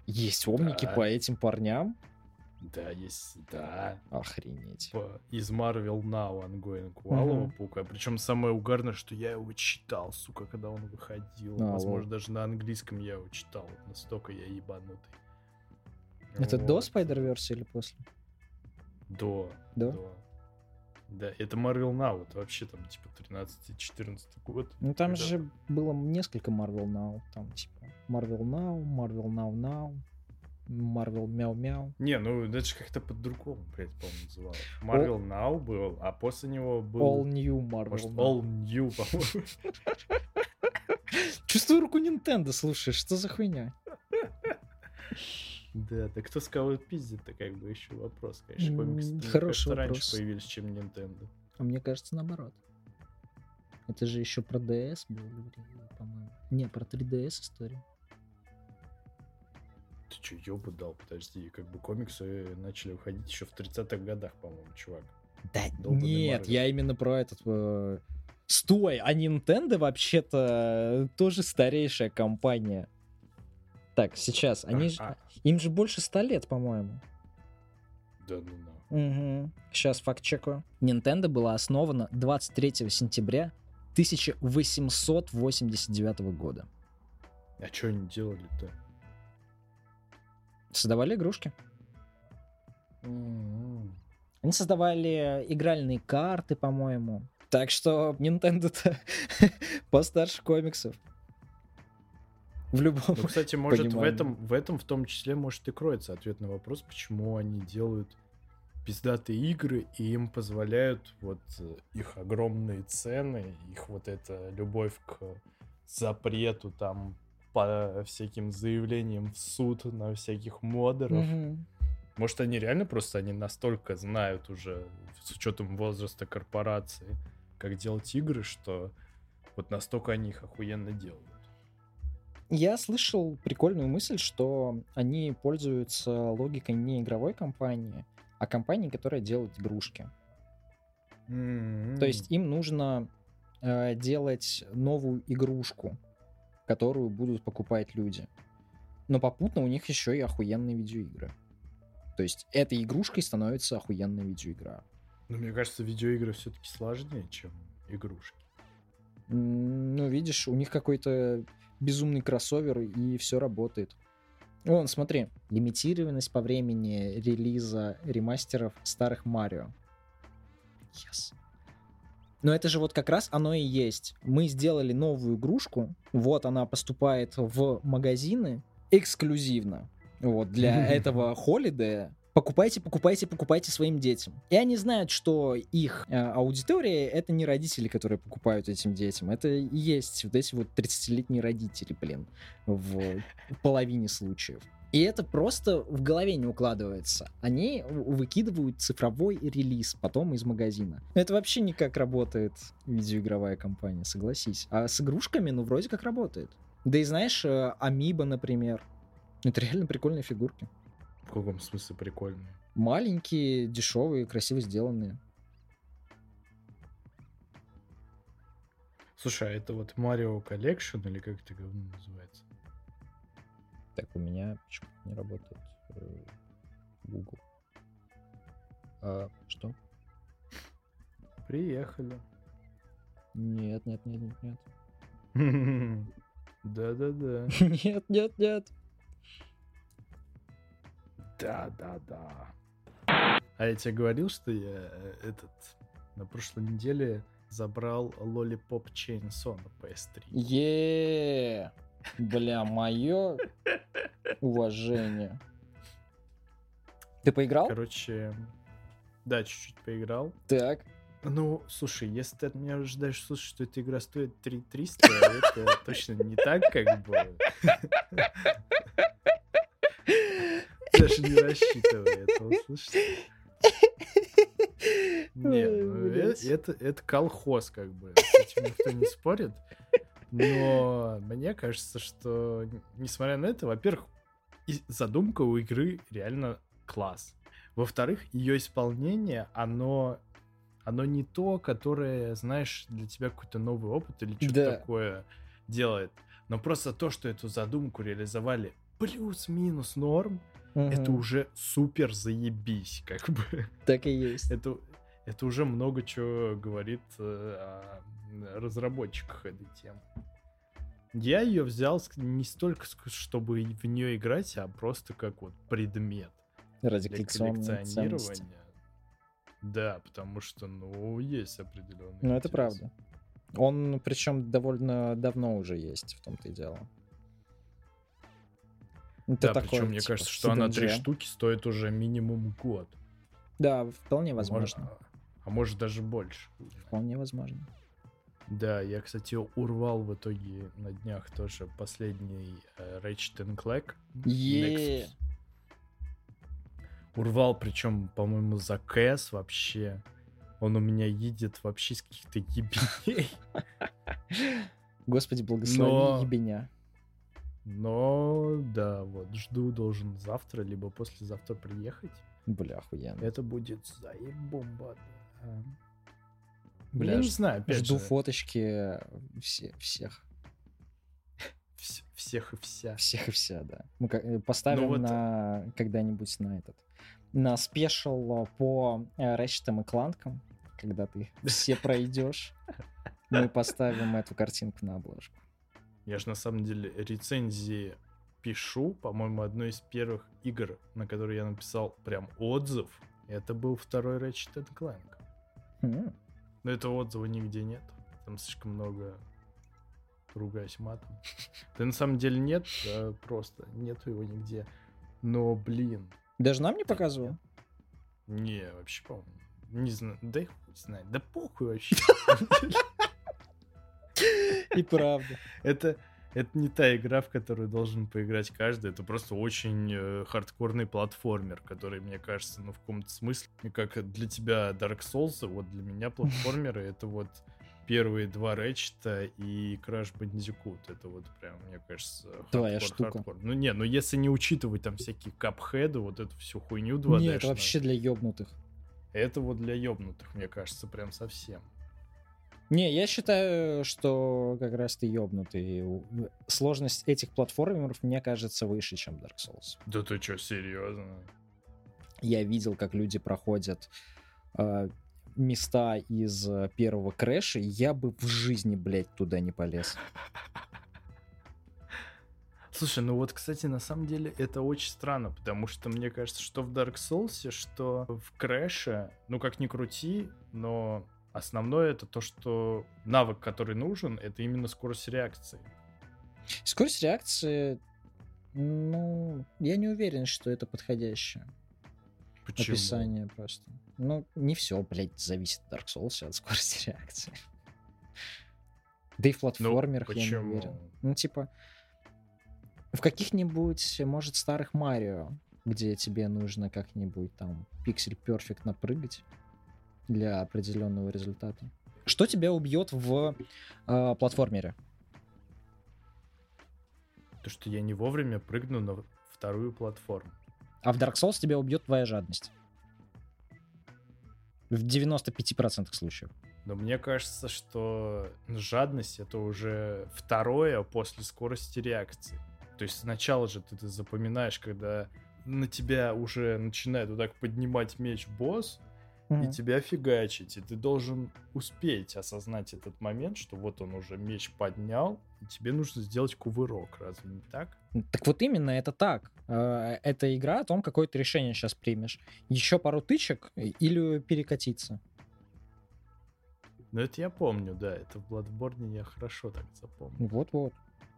A: Есть омники да. по этим парням?
B: Да, есть, да.
A: Охренеть.
B: По... Из Marvel Now ongoing у угу. Алого Паука. Причем самое угарное, что я его читал, сука, когда он выходил. А, Возможно, вот. даже на английском я его читал. Настолько я ебанутый.
A: Это вот. до Spider-Verse или после?
B: До.
A: До? до.
B: Да, это Marvel Now, это вообще там типа 13-14 год.
A: Ну там когда... же было несколько Marvel Now, там типа Marvel Now, Marvel Now Now, Marvel Мяу Мяу.
B: Не, ну это же как-то по-другому, блядь, по-моему, называлось. Marvel All... Now был, а после него был...
A: All New Marvel
B: Может, All New, по-моему. [LAUGHS]
A: Чувствую руку Nintendo, слушай, что за хуйня? [LAUGHS]
B: Да, да кто с кого пиздит-то, как бы еще вопрос, конечно.
A: Комиксы Хороший вопрос.
B: раньше появились, чем Nintendo.
A: А мне кажется, наоборот. Это же еще про DS был, по-моему. Не, про 3DS история.
B: Ты что, ёбу дал? Подожди, как бы комиксы начали выходить еще в 30-х годах, по-моему, чувак.
A: Да Долбанный нет, Marvel. я именно про этот... Э... Стой, а Nintendo вообще-то тоже старейшая компания. Так, сейчас, они а. А... Им же больше ста лет, по-моему.
B: Да ну на.
A: Угу. Сейчас факт чекаю. Nintendo была основана 23 сентября 1889 года.
B: А что они делали-то?
A: Создавали игрушки. Mm-hmm. Они создавали игральные карты, по-моему. Так что Nintendo-то [LAUGHS] постарше комиксов. В любом
B: ну, кстати, может понимании. в этом, в этом в том числе может и кроется ответ на вопрос, почему они делают пиздатые игры и им позволяют вот э, их огромные цены, их вот эта любовь к запрету там по всяким заявлениям в суд на всяких модеров. Mm-hmm. Может, они реально просто они настолько знают уже с учетом возраста корпорации, как делать игры, что вот настолько они их охуенно делают.
A: Я слышал прикольную мысль, что они пользуются логикой не игровой компании, а компании, которая делает игрушки. Mm-hmm. То есть им нужно э, делать новую игрушку, которую будут покупать люди. Но попутно у них еще и охуенные видеоигры. То есть этой игрушкой становится охуенная видеоигра.
B: Но мне кажется, видеоигры все-таки сложнее, чем игрушки.
A: Ну, видишь, у них какой-то безумный кроссовер, и все работает. Вон, смотри, лимитированность по времени релиза ремастеров старых Марио. Yes. Но это же вот как раз оно и есть. Мы сделали новую игрушку, вот она поступает в магазины эксклюзивно. Вот, для [LAUGHS] этого холидея покупайте, покупайте, покупайте своим детям. И они знают, что их э, аудитория — это не родители, которые покупают этим детям. Это и есть вот эти вот 30-летние родители, блин, в половине случаев. И это просто в голове не укладывается. Они выкидывают цифровой релиз потом из магазина. Это вообще не как работает видеоигровая компания, согласись. А с игрушками, ну, вроде как работает. Да и знаешь, Амиба, например, это реально прикольные фигурки.
B: В каком смысле прикольные?
A: Маленькие, дешевые, красиво сделанные.
B: Слушай, а это вот Mario Collection или как это говно называется?
A: Так, у меня почему не работает э, Google. А, что?
B: Приехали.
A: Нет, нет, нет, нет, нет. [LAUGHS]
B: Да-да-да. [LAUGHS]
A: Нет, нет, нет.
B: Да, да, да. А я тебе говорил, что я э, этот на прошлой неделе забрал Lollipop Chainsaw на PS3.
A: Еее! Бля, мое уважение. Ты поиграл?
B: Короче, да, чуть-чуть поиграл.
A: Так.
B: Ну, слушай, если ты от меня ожидаешь слушать, что эта игра стоит 3300, это точно не так, как бы. Даже не рассчитывай это услышать. Не, ну, э, это, это колхоз, как бы. С этим никто не спорит. Но мне кажется, что, несмотря на это, во-первых, задумка у игры реально класс. Во-вторых, ее исполнение, оно, оно не то, которое, знаешь, для тебя какой-то новый опыт или что-то да. такое делает. Но просто то, что эту задумку реализовали плюс-минус норм, угу. это уже супер заебись, как бы. [LAUGHS]
A: Так и есть.
B: Это, это уже много чего говорит э, о разработчиках этой темы. Я ее взял не столько, чтобы в нее играть, а просто как вот предмет.
A: Ради для коллекционирования. Ценности.
B: Да, потому что, ну, есть определенные.
A: Ну, это правда. Он, причем, довольно давно уже есть, в том-то и дело.
B: Это да, такой, причем, мне типа, кажется, что она три штуки стоит уже минимум год.
A: Да, вполне возможно.
B: Может, а может даже больше.
A: Вполне возможно.
B: Да, я, кстати, урвал в итоге на днях тоже последний э, Ratchet Clank.
A: Yeah.
B: Урвал, причем, по-моему, за КС вообще. Он у меня едет вообще с каких-то ебеней. [LAUGHS]
A: Господи, благослови Но... ебеня.
B: Но, да, вот, жду, должен завтра, либо послезавтра приехать.
A: Бля, охуенно.
B: Это будет заебомба. Да.
A: Бля, я не знаю, опять Жду же. фоточки все, всех.
B: Всех и вся.
A: Всех и вся, да. Мы э, поставим ну, вот... на когда-нибудь на этот на спешл по Ratchet и Кланкам, когда ты все пройдешь, [LAUGHS] мы поставим эту картинку на обложку.
B: Я же на самом деле рецензии пишу, по-моему, одной из первых игр, на которой я написал прям отзыв, это был второй Ratchet Clank. Mm. Но этого отзыва нигде нет. Там слишком много ругаюсь матом. [LAUGHS] Да на самом деле нет, да, просто нету его нигде. Но, блин.
A: Даже нам не показывал?
B: Не, вообще, по-моему. Не знаю, да их знает. Да похуй вообще. [LAUGHS] [LAUGHS]
A: И правда.
B: Это, это не та игра, в которую должен поиграть каждый. Это просто очень э, хардкорный платформер, который, мне кажется, ну, в каком-то смысле, как для тебя Dark Souls, вот для меня платформеры — это вот первые два Рэчета и Crash Bandicoot. Это вот прям, мне кажется,
A: Твоя штука.
B: Хардкор. Ну не, ну если не учитывать там всякие капхеды, вот эту всю хуйню 2
A: Нет, это вообще для ёбнутых.
B: Это вот для ёбнутых, мне кажется, прям совсем.
A: Не, я считаю, что как раз ты ёбнутый. Сложность этих платформеров, мне кажется, выше, чем Dark Souls.
B: Да ты что, серьезно?
A: Я видел, как люди проходят э, места из э, первого Crash а, я бы в жизни, блядь, туда не полез.
B: Слушай, ну вот, кстати, на самом деле это очень странно, потому что мне кажется, что в Dark Souls, что в Crash е, ну как ни крути, но основное это то, что навык, который нужен, это именно скорость реакции.
A: Скорость реакции, ну, я не уверен, что это подходящее. Почему? Описание просто. Ну, не все, блядь, зависит от Dark Souls от скорости [LAUGHS] реакции. Да и в ну, платформерах ну, я не уверен. Ну, типа, в каких-нибудь, может, старых Марио, где тебе нужно как-нибудь там пиксель перфект напрыгать для определенного результата. Что тебя убьет в э, платформере?
B: То, что я не вовремя прыгну на вторую платформу.
A: А в Dark Souls тебя убьет твоя жадность. В 95% случаев.
B: Но мне кажется, что жадность это уже второе после скорости реакции. То есть сначала же ты, ты запоминаешь, когда на тебя уже начинает вот так поднимать меч босс, mm-hmm. и тебя фигачить. И ты должен успеть осознать этот момент, что вот он уже меч поднял, и тебе нужно сделать кувырок, разве не так?
A: Так вот именно это так. Э, это игра о том, какое ты решение сейчас примешь. Еще пару тычек или перекатиться.
B: Ну это я помню, да. Это в Bloodborne я хорошо так запомнил.
A: Вот-вот.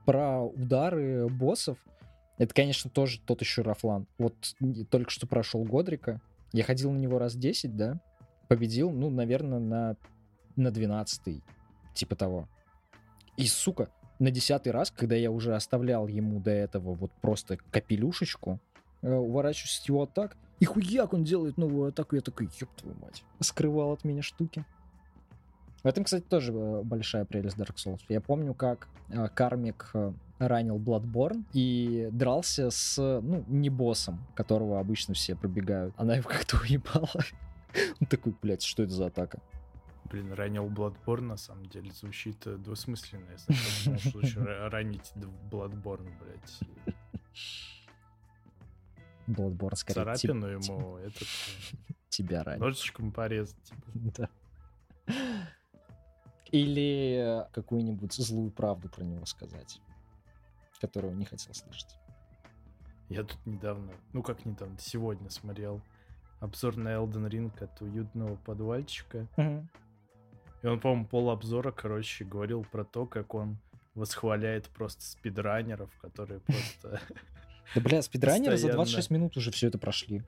A: Про удары боссов, это, конечно, тоже тот еще рафлан. Вот только что прошел Годрика, я ходил на него раз 10, да? Победил, ну, наверное, на, на 12 типа того. И, сука, на десятый раз, когда я уже оставлял ему до этого вот просто капелюшечку, э, уворачиваюсь с его атак, и хуяк он делает новую атаку, я такой, ёб твою мать. Скрывал от меня штуки. В этом, кстати, тоже э, большая прелесть Dark Souls. Я помню, как э, Кармик э, ранил Bloodborne и дрался с, ну, не боссом, которого обычно все пробегают. Она его [LAUGHS] как-то уебала. Он такой, блядь, что это за атака?
B: Блин, ранил Bloodborne на самом деле звучит э, двусмысленно. Я сначала думал, что лучше ранить Bloodborne, блядь.
A: Bloodborne скорее.
B: Царапину ему этот...
A: Тебя ранить.
B: Ножичком порезать. Типа. Да.
A: Или какую-нибудь злую правду про него сказать которую не хотел слышать.
B: Я тут недавно, ну как недавно, сегодня смотрел обзор на Elden Ring от уютного подвальчика. Угу. И он, по-моему, пол обзора, короче, говорил про то, как он восхваляет просто спидранеров, которые просто...
A: Да, бля, спидранеры за 26 минут уже все это прошли.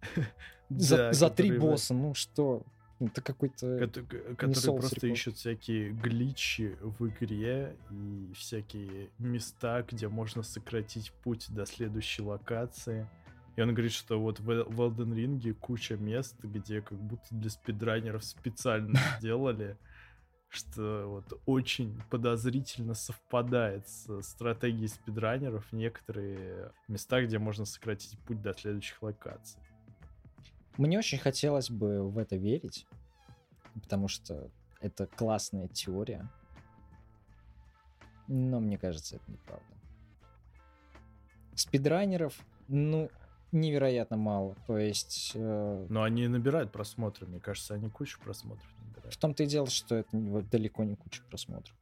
A: [LAUGHS] За три босса, ну что? Это какой-то...
B: Которые просто ищут всякие гличи в игре и всякие места, где можно сократить путь до следующей локации. И он говорит, что вот в Elden Ring куча мест, где как будто для спидранеров специально [LAUGHS] сделали, что вот очень подозрительно совпадает с стратегией спидранеров некоторые места, где можно сократить путь до следующих локаций.
A: Мне очень хотелось бы в это верить, потому что это классная теория. Но мне кажется, это неправда. Спидранеров, ну, невероятно мало. То есть... Э...
B: Но они набирают просмотры, мне кажется, они кучу просмотров набирают.
A: В том-то и дело, что это далеко не куча просмотров.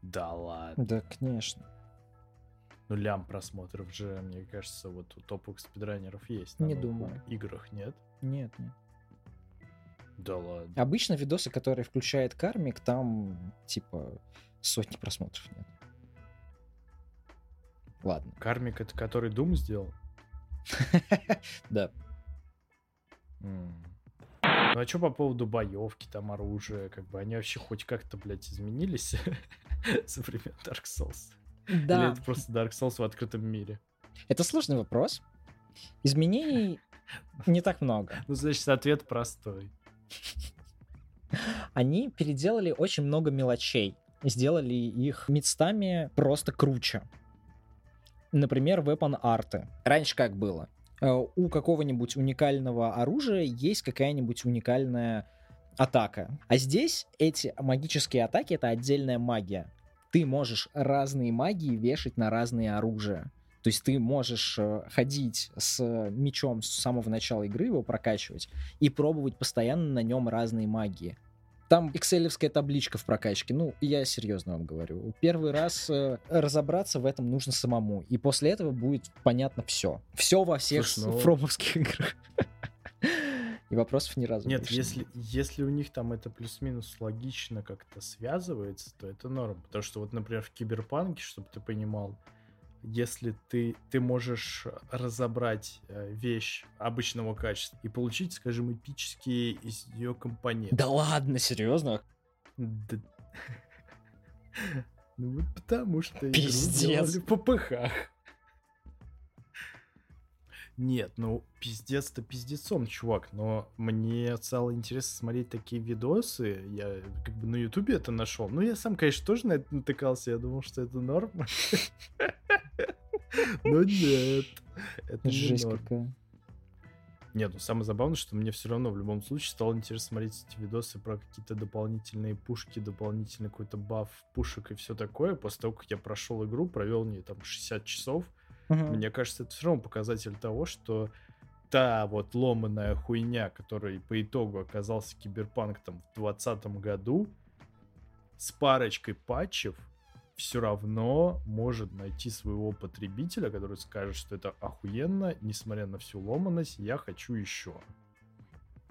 B: Да ладно.
A: Да, конечно.
B: Ну, лям просмотров же, мне кажется, вот у топовых спидранеров есть.
A: Не думаю.
B: играх нет?
A: Нет, нет.
B: Да ладно.
A: Обычно видосы, которые включает Кармик, там типа сотни просмотров нет. Ладно.
B: Кармик это который Дум сделал? [LAUGHS]
A: Да.
B: Ну а что по поводу боевки, там оружия, как бы они вообще хоть как-то, блядь, изменились [LAUGHS] со времен Dark Souls? Да. Или это просто Dark Souls в открытом мире?
A: Это сложный вопрос. Изменений [LAUGHS] не так много.
B: Ну, значит, ответ простой.
A: Они переделали очень много мелочей. Сделали их местами просто круче. Например, weapon арты. Раньше как было? Э, у какого-нибудь уникального оружия есть какая-нибудь уникальная атака. А здесь эти магические атаки — это отдельная магия. Ты можешь разные магии вешать на разные оружия. То есть ты можешь э, ходить с мечом с самого начала игры, его прокачивать, и пробовать постоянно на нем разные магии. Там экселевская табличка в прокачке. Ну, я серьезно вам говорю. Первый раз э, разобраться в этом нужно самому. И после этого будет понятно все. Все во всех Слушай, ну... фромовских играх. И вопросов ни разу
B: Нет, если, если у них там это плюс-минус логично как-то связывается, то это норм. Потому что вот, например, в Киберпанке, чтобы ты понимал, если ты, ты можешь разобрать э, вещь обычного качества и получить, скажем, эпические из ее компоненты.
A: Да ладно, серьезно?
B: Да... [LAUGHS] Ну вот потому что
A: Пиздец.
B: в ППХ. Нет, ну пиздец-то пиздецом, чувак, но мне стало интересно смотреть такие видосы, я как бы на ютубе это нашел, ну я сам, конечно, тоже на это натыкался, я думал, что это норма. [LAUGHS] Но нет, это Жесть какая. Нет, ну самое забавное, что мне все равно в любом случае стало интересно смотреть эти видосы про какие-то дополнительные пушки, дополнительный какой-то баф пушек и все такое. После того, как я прошел игру, провел не там 60 часов, Угу. Мне кажется, это все равно показатель того, что та вот ломаная хуйня, которой по итогу оказался киберпанк там в 2020 году, с парочкой патчев все равно может найти своего потребителя, который скажет, что это охуенно, несмотря на всю ломаность, я хочу еще.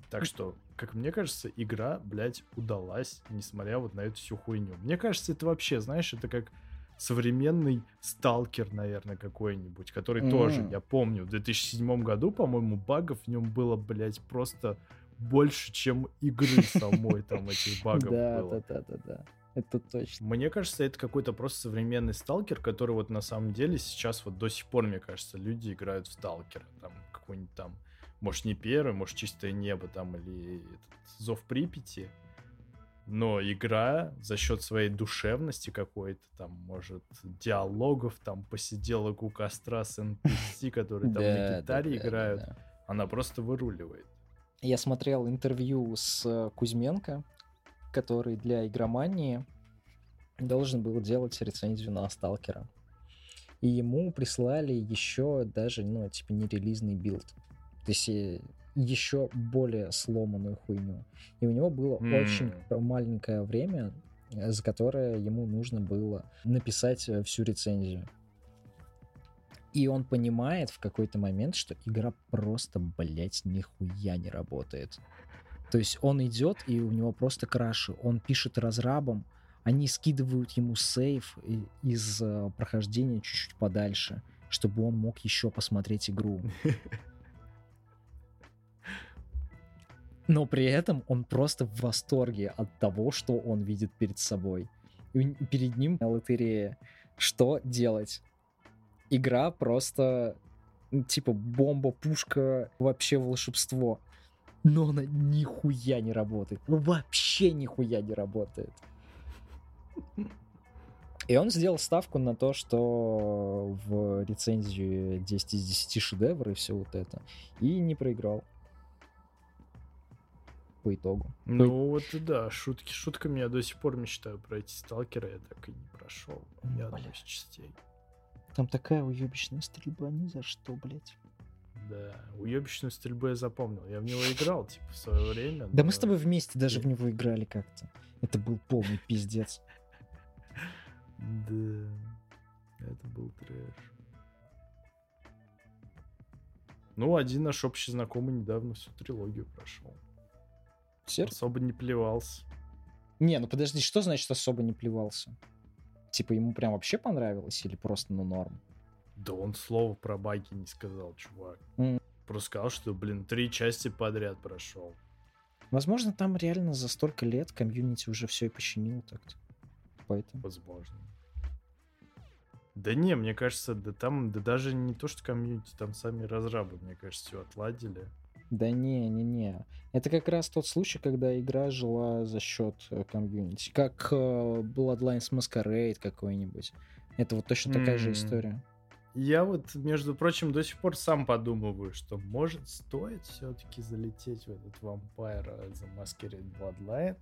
B: Так что, как мне кажется, игра, блядь, удалась, несмотря вот на эту всю хуйню. Мне кажется, это вообще, знаешь, это как современный сталкер, наверное, какой-нибудь, который mm-hmm. тоже, я помню, в 2007 году, по-моему, багов в нем было, блядь, просто больше, чем игры самой там этих [LAUGHS] багов было.
A: Да, да, да, да. Это точно.
B: Мне кажется, это какой-то просто современный сталкер, который вот на самом деле сейчас вот до сих пор, мне кажется, люди играют в сталкера. Там какой-нибудь там, может, не первый, может, чистое небо там или этот, зов Припяти но игра за счет своей душевности какой-то, там, может, диалогов, там, посиделок у костра с NPC, которые там на гитаре играют, она просто выруливает.
A: Я смотрел интервью с э, Кузьменко, который для игромании должен был делать рецензию на Сталкера. И ему прислали еще даже, ну, типа, нерелизный билд. То есть э, еще более сломанную хуйню. И у него было mm. очень маленькое время, э, за которое ему нужно было написать э, всю рецензию. И он понимает в какой-то момент, что игра просто, блядь, нихуя не работает. То есть он идет, и у него просто краши. Он пишет разрабам, они скидывают ему сейв из э, прохождения чуть-чуть подальше, чтобы он мог еще посмотреть игру. [LAUGHS] но при этом он просто в восторге от того, что он видит перед собой. И перед ним лотерея. Что делать? Игра просто типа бомба, пушка, вообще волшебство. Но она нихуя не работает. Ну вообще нихуя не работает. И он сделал ставку на то, что в рецензии 10 из 10 шедевр и все вот это. И не проиграл по итогу.
B: Ну по... вот да, шутки шутками я до сих пор мечтаю пройти сталкера, я так и не прошел. Я одну из частей.
A: Там такая уебищная стрельба, ни за что, блядь.
B: Да, уебищную стрельбу я запомнил. Я в него играл, типа, в свое время.
A: Да мы с тобой вместе даже в него играли как-то. Это был полный [LAUGHS] пиздец.
B: Да, это был трэш. Ну, один наш общий знакомый недавно всю трилогию прошел. Сердце? Особо не плевался.
A: Не, ну подожди, что значит особо не плевался? Типа ему прям вообще понравилось или просто ну норм?
B: Да он слова про баги не сказал, чувак. Mm. Просто сказал, что, блин, три части подряд прошел.
A: Возможно, там реально за столько лет комьюнити уже все и починил так-то. Поэтому.
B: Возможно. Да не, мне кажется, да там, да даже не то, что комьюнити, там сами разрабы, мне кажется, все отладили.
A: Да не, не, не. Это как раз тот случай, когда игра жила за счет э, комьюнити. Как э, Bloodlines Masquerade какой-нибудь. Это вот точно такая mm. же история.
B: Я вот, между прочим, до сих пор сам подумываю, что может стоит все-таки залететь в этот Vampire The Masquerade Bloodline,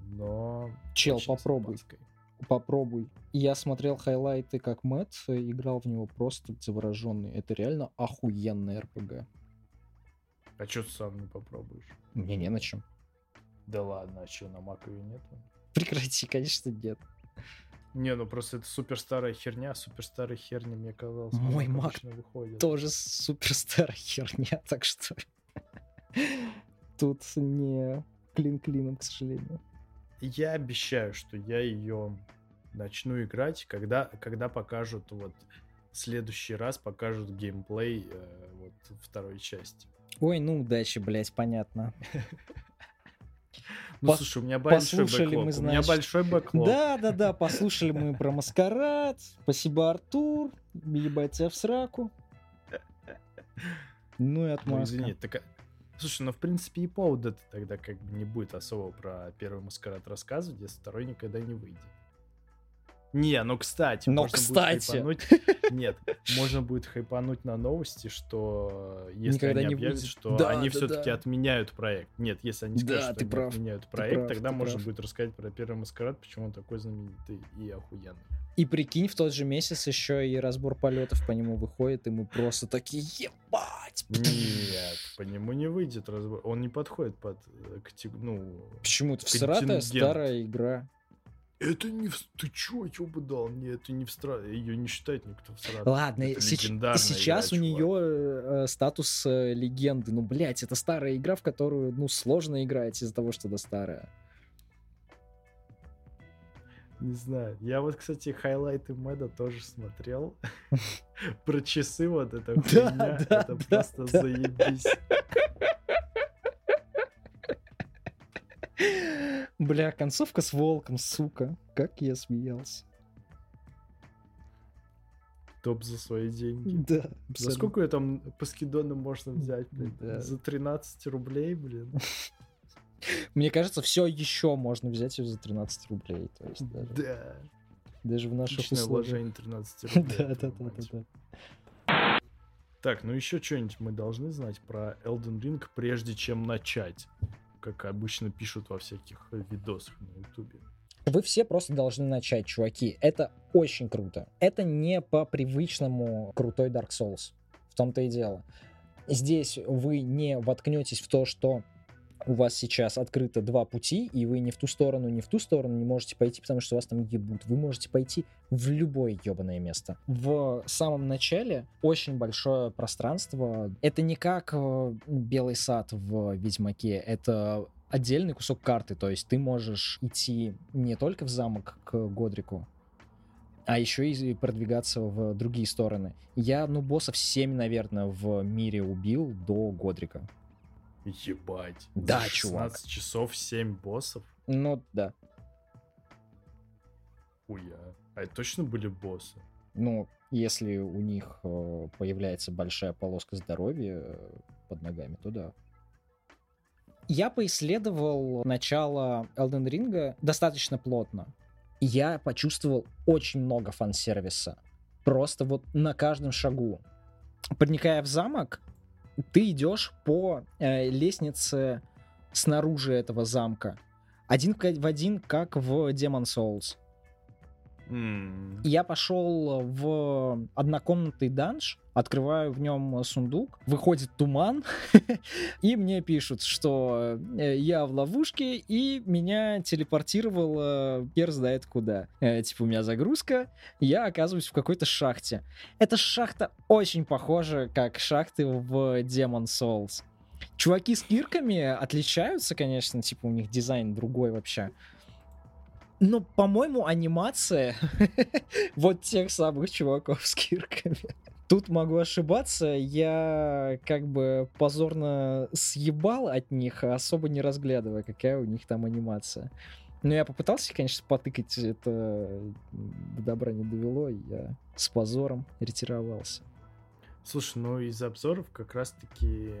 B: но...
A: Чел, попробуй. Попробуй. Я смотрел хайлайты, как Мэтт играл в него просто завороженный. Это реально охуенный РПГ.
B: А что ты сам не попробуешь?
A: Мне не на чем.
B: Да ладно, а что, на ее нету?
A: Прекрати, конечно, нет.
B: Не, ну просто это супер старая херня, супер старая херня, мне казалось.
A: Мой Mac выходит. тоже супер старая херня, [LAUGHS] так что [LAUGHS] тут не клин клином, к сожалению.
B: Я обещаю, что я ее начну играть, когда, когда покажут вот следующий раз покажут геймплей э, вот второй части.
A: Ой, ну удачи, блять, понятно. [LAUGHS]
B: Ну, Пос- слушай, у меня большой послушали Мы, значит... У меня большой бэклог.
A: Да, да, да, послушали мы про маскарад. Спасибо, Артур. Ебать тебя в сраку. Ну и отмазка. Ну, извини, так...
B: Слушай, ну в принципе и повода тогда как бы не будет особо про первый маскарад рассказывать, если второй никогда не выйдет. Не, ну кстати.
A: Но кстати.
B: Хайпануть... [LAUGHS] Нет, можно будет хайпануть на новости, что если Никогда они не объявят, будет. что да, они да, все-таки да. отменяют проект. Нет, если они скажут, да, что ты они прав. отменяют проект, прав, тогда можно прав. будет рассказать про первый маскарад, почему он такой знаменитый и охуенный.
A: И прикинь, в тот же месяц еще и разбор полетов по нему выходит, и мы просто такие, ебать!
B: Нет, по нему не выйдет разбор. Он не подходит под, э, ну...
A: Почему? Это всратая старая игра.
B: Это не в... Ты чё, чё бы дал? Не, это не в стра... Ее не считает никто в стране.
A: Ладно, сеч... сейчас игра, у нее э, статус э, легенды. Ну, блядь, это старая игра, в которую, ну, сложно играть из-за того, что она старая.
B: Не знаю. Я вот, кстати, хайлайты Мэда тоже смотрел. [LAUGHS] Про часы вот это хуйня. Это просто заебись.
A: Бля, концовка с волком, сука. Как я смеялся.
B: Топ за свои деньги.
A: Да.
B: Абсолютно. За сколько я там по скидонам можно взять, блин? Да. За 13 рублей, блин. [LAUGHS]
A: Мне кажется, все еще можно взять за 13 рублей. То есть даже,
B: да.
A: Даже в наших
B: Личное условиях. вложение 13 [LAUGHS] рублей. да, да, да, да, да. Так, ну еще что-нибудь мы должны знать про Elden Ring, прежде чем начать как обычно пишут во всяких видосах на ютубе.
A: Вы все просто должны начать, чуваки. Это очень круто. Это не по привычному крутой Dark Souls. В том-то и дело. Здесь вы не воткнетесь в то, что у вас сейчас открыто два пути, и вы ни в ту сторону, ни в ту сторону не можете пойти, потому что вас там ебут. Вы можете пойти в любое ебаное место. В самом начале очень большое пространство. Это не как э, Белый сад в Ведьмаке, это отдельный кусок карты, то есть ты можешь идти не только в замок к Годрику, а еще и продвигаться в другие стороны. Я, ну, боссов 7, наверное, в мире убил до Годрика.
B: Ебать.
A: Да, 16 чувак.
B: часов 7 боссов?
A: Ну, да.
B: Хуя. А это точно были боссы?
A: Ну, если у них э, появляется большая полоска здоровья э, под ногами, то да. Я поисследовал начало Elden Ring достаточно плотно. Я почувствовал очень много фан-сервиса. Просто вот на каждом шагу. Проникая в замок, ты идешь по э, лестнице снаружи этого замка. Один в один, как в Demon Souls.
B: Mm.
A: Я пошел в однокомнатный данж, открываю в нем сундук, выходит туман, [LAUGHS] и мне пишут, что э, я в ловушке, и меня телепортировало хер знает куда. Э, типа у меня загрузка, я оказываюсь в какой-то шахте. Эта шахта очень похожа, как шахты в Demon Souls. Чуваки с кирками отличаются, конечно, типа у них дизайн другой вообще. Но, по-моему, анимация [LAUGHS] вот тех самых чуваков с кирками. Тут могу ошибаться, я как бы позорно съебал от них, особо не разглядывая, какая у них там анимация. Но я попытался, конечно, потыкать, это добра не довело, и я с позором ретировался.
B: Слушай, ну из обзоров как раз-таки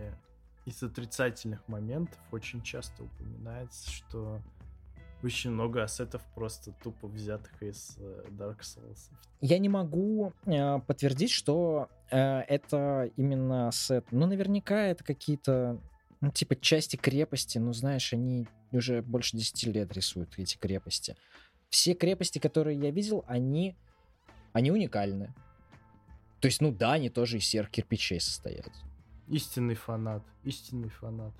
B: из отрицательных моментов очень часто упоминается, что очень много ассетов просто тупо взятых из э, Dark Souls.
A: Я не могу э, подтвердить, что э, это именно ассет. Но наверняка это какие-то, ну, типа, части крепости. Ну, знаешь, они уже больше 10 лет рисуют эти крепости. Все крепости, которые я видел, они, они уникальны. То есть, ну да, они тоже из серых кирпичей состоят.
B: Истинный фанат, истинный фанат.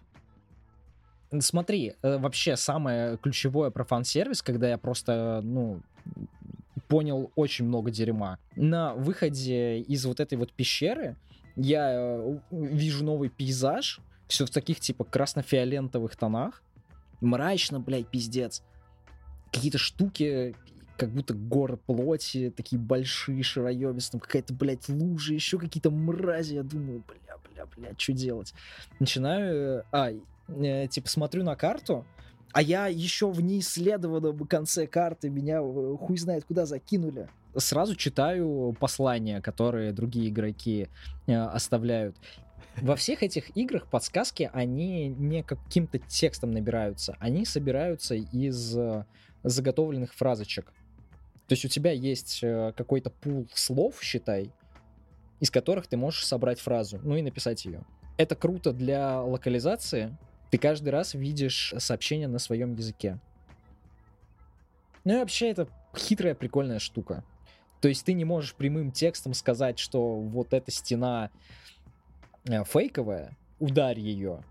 A: Смотри, э, вообще самое ключевое про фан-сервис, когда я просто, ну, понял очень много дерьма. На выходе из вот этой вот пещеры я э, вижу новый пейзаж, все в таких типа красно-фиолентовых тонах. Мрачно, блядь, пиздец. Какие-то штуки, как будто горы плоти, такие большие, шароебистые, какая-то, блядь, лужа, еще какие-то мрази. Я думаю, бля, бля, бля, что делать? Начинаю... Э, а, э, типа, смотрю на карту, а я еще в неисследованном конце карты меня э, хуй знает куда закинули. Сразу читаю послания, которые другие игроки э, оставляют. Во всех этих играх подсказки, они не каким-то текстом набираются, они собираются из э, заготовленных фразочек. То есть у тебя есть э, какой-то пул слов, считай, из которых ты можешь собрать фразу, ну и написать ее. Это круто для локализации, ты каждый раз видишь сообщение на своем языке. Ну и вообще это хитрая, прикольная штука. То есть ты не можешь прямым текстом сказать, что вот эта стена э, фейковая, ударь ее.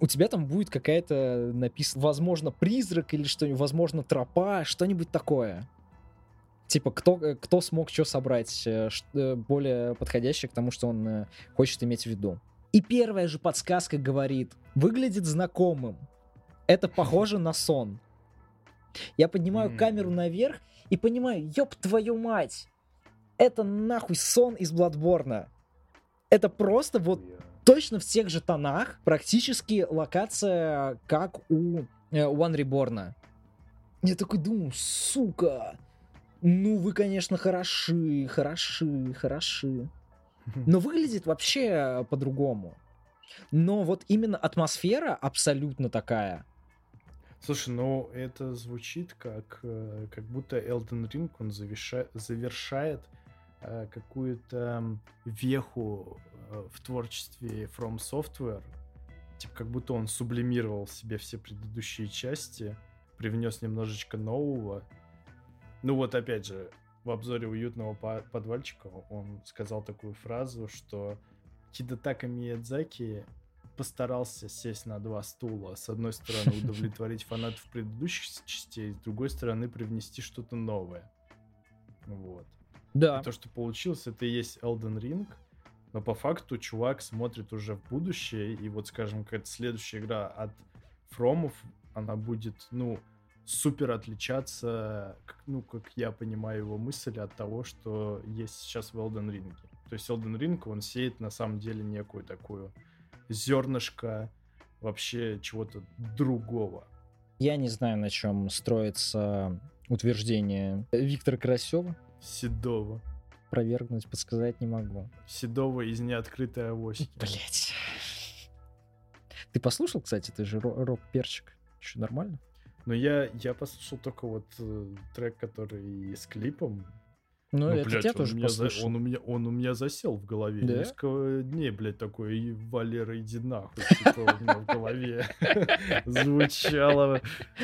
A: У тебя там будет какая-то написана, возможно, призрак или что-нибудь, возможно, тропа, что-нибудь такое. Типа, кто, э, кто смог что собрать, э, более подходящее к тому, что он хочет иметь в виду. И первая же подсказка говорит, выглядит знакомым. Это похоже на сон. Я поднимаю mm. камеру наверх и понимаю, ёб твою мать, это нахуй сон из Бладборна. Это просто вот yeah. точно в тех же тонах, практически локация, как у э, One Reborn. Я такой думаю, сука, ну вы, конечно, хороши, хороши, хороши. Но выглядит вообще по-другому. Но вот именно атмосфера абсолютно такая.
B: Слушай, ну это звучит как, э, как будто Elden Ring, он завершает, завершает э, какую-то веху э, в творчестве From Software. Типа как будто он сублимировал себе все предыдущие части, привнес немножечко нового. Ну вот опять же, в обзоре уютного подвальчика он сказал такую фразу, что Хидетака Миядзаки постарался сесть на два стула. С одной стороны, [LAUGHS] удовлетворить фанатов предыдущих частей, с другой стороны, привнести что-то новое. Вот.
A: Да.
B: И то, что получилось, это и есть Elden Ring, но по факту чувак смотрит уже в будущее, и вот, скажем, какая-то следующая игра от Фромов, она будет, ну, супер отличаться, ну, как я понимаю его мысль, от того, что есть сейчас в Elden Ring. То есть Elden Ring, он сеет на самом деле некую такую зернышко вообще чего-то другого.
A: Я не знаю, на чем строится утверждение Виктора Карасева.
B: Седова.
A: Провергнуть, подсказать не могу.
B: Седова из неоткрытой авоськи.
A: Блять. Ты послушал, кстати, ты же рок-перчик. Еще нормально?
B: Но я, я послушал только вот э, трек, который с клипом.
A: Ну, ну это блядь, я тоже
B: у меня за, он, у меня, он у меня засел в голове. Да? Несколько дней, блядь, такой, и Валера, иди нахуй. Типа у меня в голове [LAUGHS] звучало.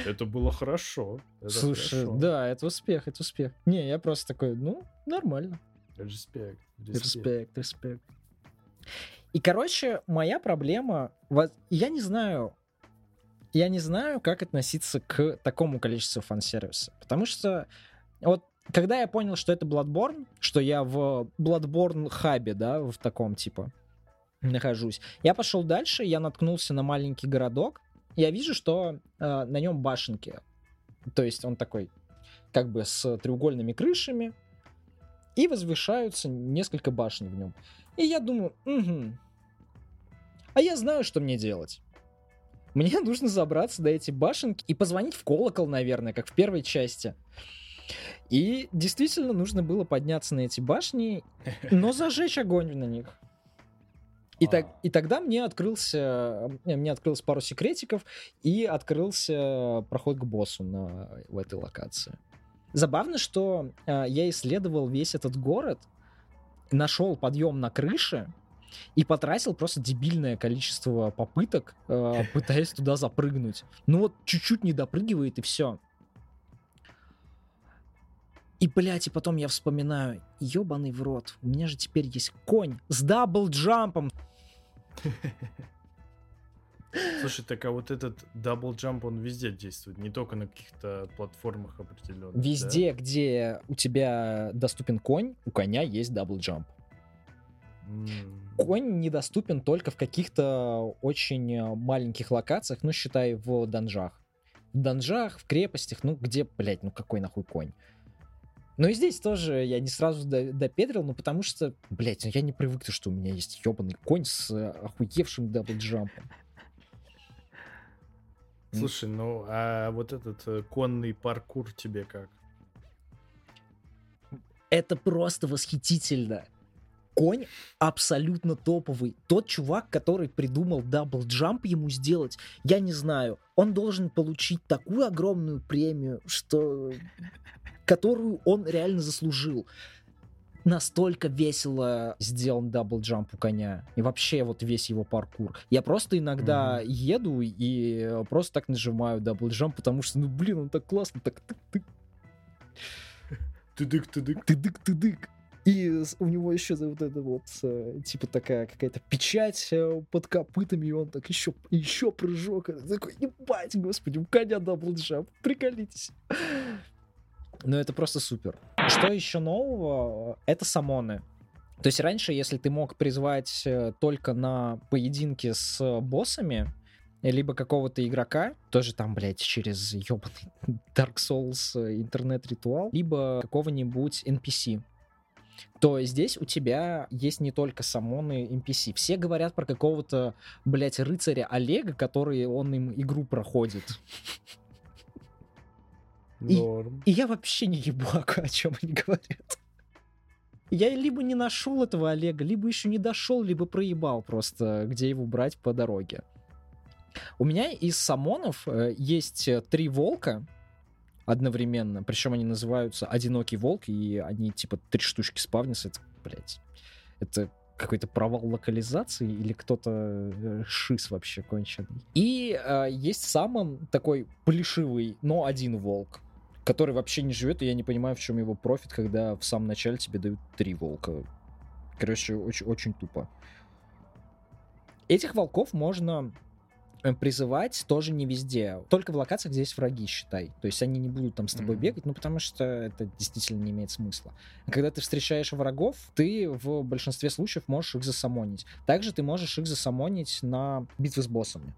B: Это было хорошо.
A: Слушай, да, это успех, это успех. Не, я просто такой, ну, нормально.
B: Респект.
A: Респект, респект. И, короче, моя проблема... Я не знаю, я не знаю, как относиться к такому количеству фан-сервиса. Потому что вот когда я понял, что это Bloodborne, что я в Bloodborne хабе, да, в таком типа нахожусь, я пошел дальше, я наткнулся на маленький городок, я вижу, что э, на нем башенки. То есть он такой, как бы с треугольными крышами, и возвышаются несколько башен в нем. И я думаю, угу. А я знаю, что мне делать. Мне нужно забраться до эти башенки и позвонить в колокол, наверное, как в первой части. И действительно нужно было подняться на эти башни, но [LAUGHS] зажечь огонь на них. И, так, и тогда мне открылся, э, мне открылось пару секретиков, и открылся проход к боссу на, в этой локации. Забавно, что э, я исследовал весь этот город, нашел подъем на крыше и потратил просто дебильное количество попыток, э, [LAUGHS] пытаясь туда запрыгнуть. Ну вот чуть-чуть не допрыгивает и все. И, блядь, и потом я вспоминаю, ебаный в рот, у меня же теперь есть конь с double jump ом. [LAUGHS]
B: Слушай, так а вот этот double jump, он везде действует, не только на каких-то платформах определенных.
A: Везде, да? где у тебя доступен конь, у коня есть double jump. М-м. Конь недоступен только в каких-то очень маленьких локациях, ну, считай, в данжах. В данжах, в крепостях, ну, где, блядь, ну какой нахуй конь? Ну и здесь тоже я не сразу допедрил, ну потому что, блядь, ну я не привык, что у меня есть ебаный конь с охуевшим double jump ом.
B: Слушай, ну а вот этот э, конный паркур тебе как?
A: Это просто восхитительно. Конь абсолютно топовый. Тот чувак, который придумал double jump ему сделать, я не знаю. Он должен получить такую огромную премию, что... которую он реально заслужил настолько весело сделан double jump у коня. И вообще вот весь его паркур. Я просто иногда mm-hmm. еду и просто так нажимаю double jump, потому что, ну, блин, он так классно, так тык-тык.
B: Тыдык-тыдык.
A: Тыдык-тыдык. И у него еще вот это вот, э, типа такая какая-то печать э, под копытами, и он так еще, еще прыжок. Такой, ебать, господи, у коня double jump, приколитесь. Ну, это просто супер. Что еще нового? Это summon ы. То есть раньше, если ты мог призвать э, только на поединки с боссами, либо какого-то игрока, тоже там, блядь, через ебаный Dark Souls интернет-ритуал, либо какого-нибудь NPC, то здесь у тебя есть не только самоны NPC. Все говорят про какого-то, блядь, рыцаря Олега, который он им игру проходит. И, и я вообще не ебу, [LAUGHS] о чем они говорят. Я либо не нашел этого Олега, либо еще не дошел, либо проебал просто, где его брать по дороге. У меня из самонов э, есть э, три волка одновременно, причем они называются Одинокий волк, и они типа три штучки спавнятся. Это, блядь, это какой-то провал локализации или кто-то э, шиз вообще конченый. И э, есть самым такой плешивый, но один волк который вообще не живет, и я не понимаю, в чем его профит, когда в самом начале тебе дают три волка. Короче, очень, очень тупо. Этих волков можно призывать тоже не везде. Только в локациях, где есть враги, считай. То есть они не будут там с тобой mm-hmm. бегать, ну потому что это действительно не имеет смысла. когда ты встречаешь врагов, ты в большинстве случаев можешь их засамонить. Также ты можешь их засамонить на битвы с боссами.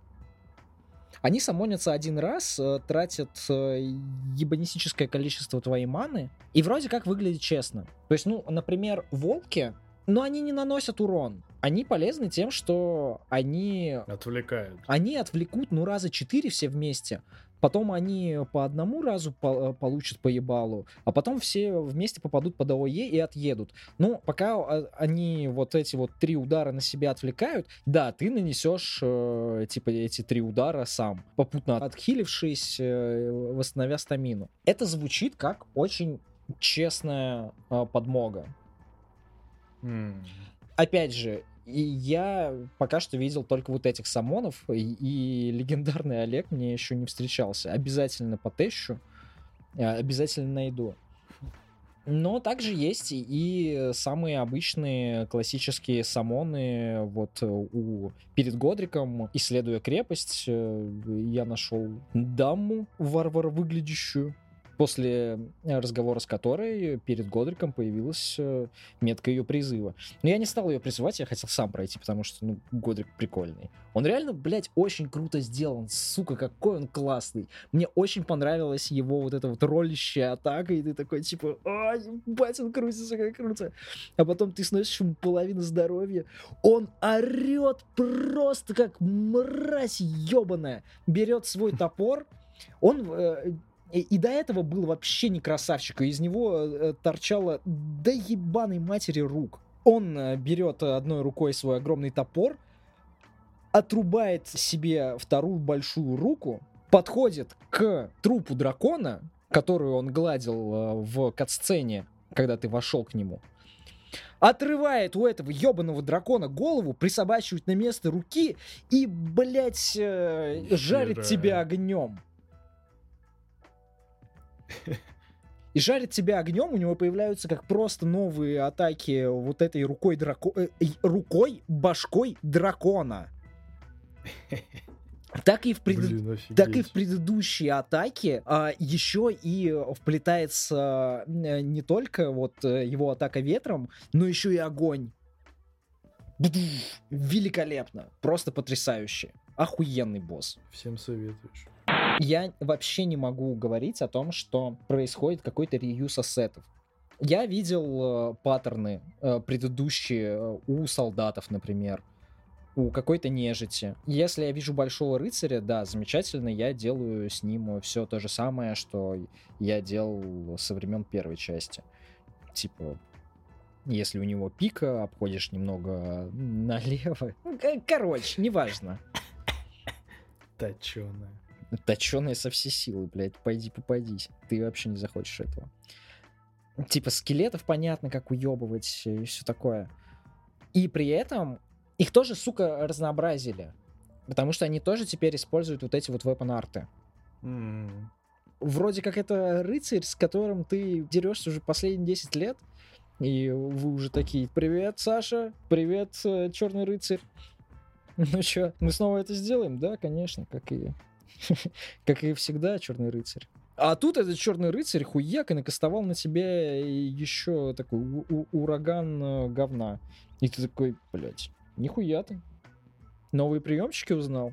A: Они самонятся один раз, э, тратят э, ебанистическое количество твоей маны, и вроде как выглядит честно. То есть, ну, например, волки, но они не наносят урон. Они полезны тем, что они...
B: Отвлекают.
A: Они отвлекут, ну, раза четыре все вместе. Потом они по одному разу по э, получат по ебалу, а потом все вместе попадут под АОЕ и отъедут. Ну, пока а, они вот эти вот три удара на себя отвлекают, да, ты нанесешь э, типа эти три удара сам, попутно отхилившись, э, восстановя стамину. Это звучит как очень честная э, подмога. Mm. Опять же, и я пока что видел только вот этих самонов, и, и легендарный Олег мне еще не встречался. Обязательно потещу, э, обязательно найду. Но также есть и самые обычные классические самоны. Вот у перед Годриком, исследуя крепость, э, я нашел даму варвара выглядящую после э, разговора с которой перед Годриком появилась э, метка ее призыва. Но я не стал ее призывать, я хотел сам пройти, потому что, ну, Годрик прикольный. Он реально, блядь, очень круто сделан, сука, какой он классный. Мне очень понравилась его вот эта вот ролищая атака, и ты такой, типа, ай, ебать, он крутится, как круто. А потом ты сносишь ему половину здоровья, он орет просто как мразь ебаная, берет свой топор, он э, и, и до этого был вообще не красавчик, и из него э, торчало до ебаной матери рук. Он э, берет одной рукой свой огромный топор, отрубает себе вторую большую руку, подходит к трупу дракона, которую он гладил э, в катсцене, когда ты вошел к нему, отрывает у этого ебаного дракона голову, присобачивает на место руки и, блядь, э, жарит тебя огнем. [LAUGHS] И жарит тебя огнем, у него появляются как просто новые атаки вот этой рукой драко... Э, рукой, башкой дракона. [LAUGHS] Так и в, пред... Блин, так и в предыдущей атаке а, еще и вплетается а, не только вот э, его атака ветром, но еще и огонь. Великолепно. Просто потрясающе. Охуенный босс.
B: Всем советуешь.
A: Я вообще не могу говорить о том, что происходит какой-то реюз ассетов. Я видел э, паттерны э, предыдущие э, у солдатов, например у какой-то нежити. Если я вижу большого рыцаря, да, замечательно, я делаю с ним все то же самое, что я делал со времен первой части. Типа, если у него пика, обходишь немного налево. Короче, неважно.
B: Точеная.
A: Точеная со всей силы, блядь. Пойди попадись. Ты вообще не захочешь этого. Типа скелетов понятно, как уебывать и все такое. И при этом их тоже, сука, разнообразили. Потому что они тоже теперь используют вот эти вот вепон-арты. Mm. Вроде как это рыцарь, с которым ты дерешься уже последние 10 лет. И вы уже такие, привет, Саша, привет, э, черный рыцарь. [LAUGHS] Ну что, мы снова это сделаем? Да, конечно, как и, [LAUGHS] как и всегда, черный рыцарь. А тут этот черный рыцарь хуяк и накастовал на тебя еще такой ураган э, говна. И ты такой, блядь, Нихуя ты. Новые приемчики узнал?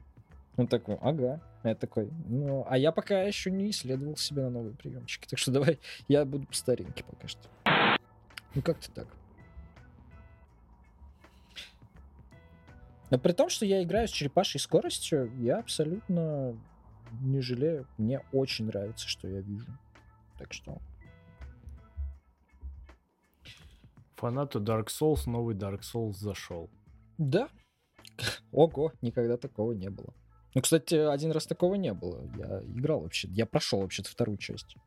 A: Он такой, ага. Я такой, ну, а я пока еще не исследовал себя на новые приемчики. Так что давай, я буду по старинке пока что. Ну как-то так. Но при том, что я играю с черепашей скоростью, я абсолютно не жалею. Мне очень нравится, что я вижу. Так что...
B: Фанату Dark Souls новый Dark Souls зашел.
A: Да. [LAUGHS] Ого, никогда такого не было. Ну, кстати, один раз такого не было. Я играл вообще. Я прошел вообще-то вторую часть.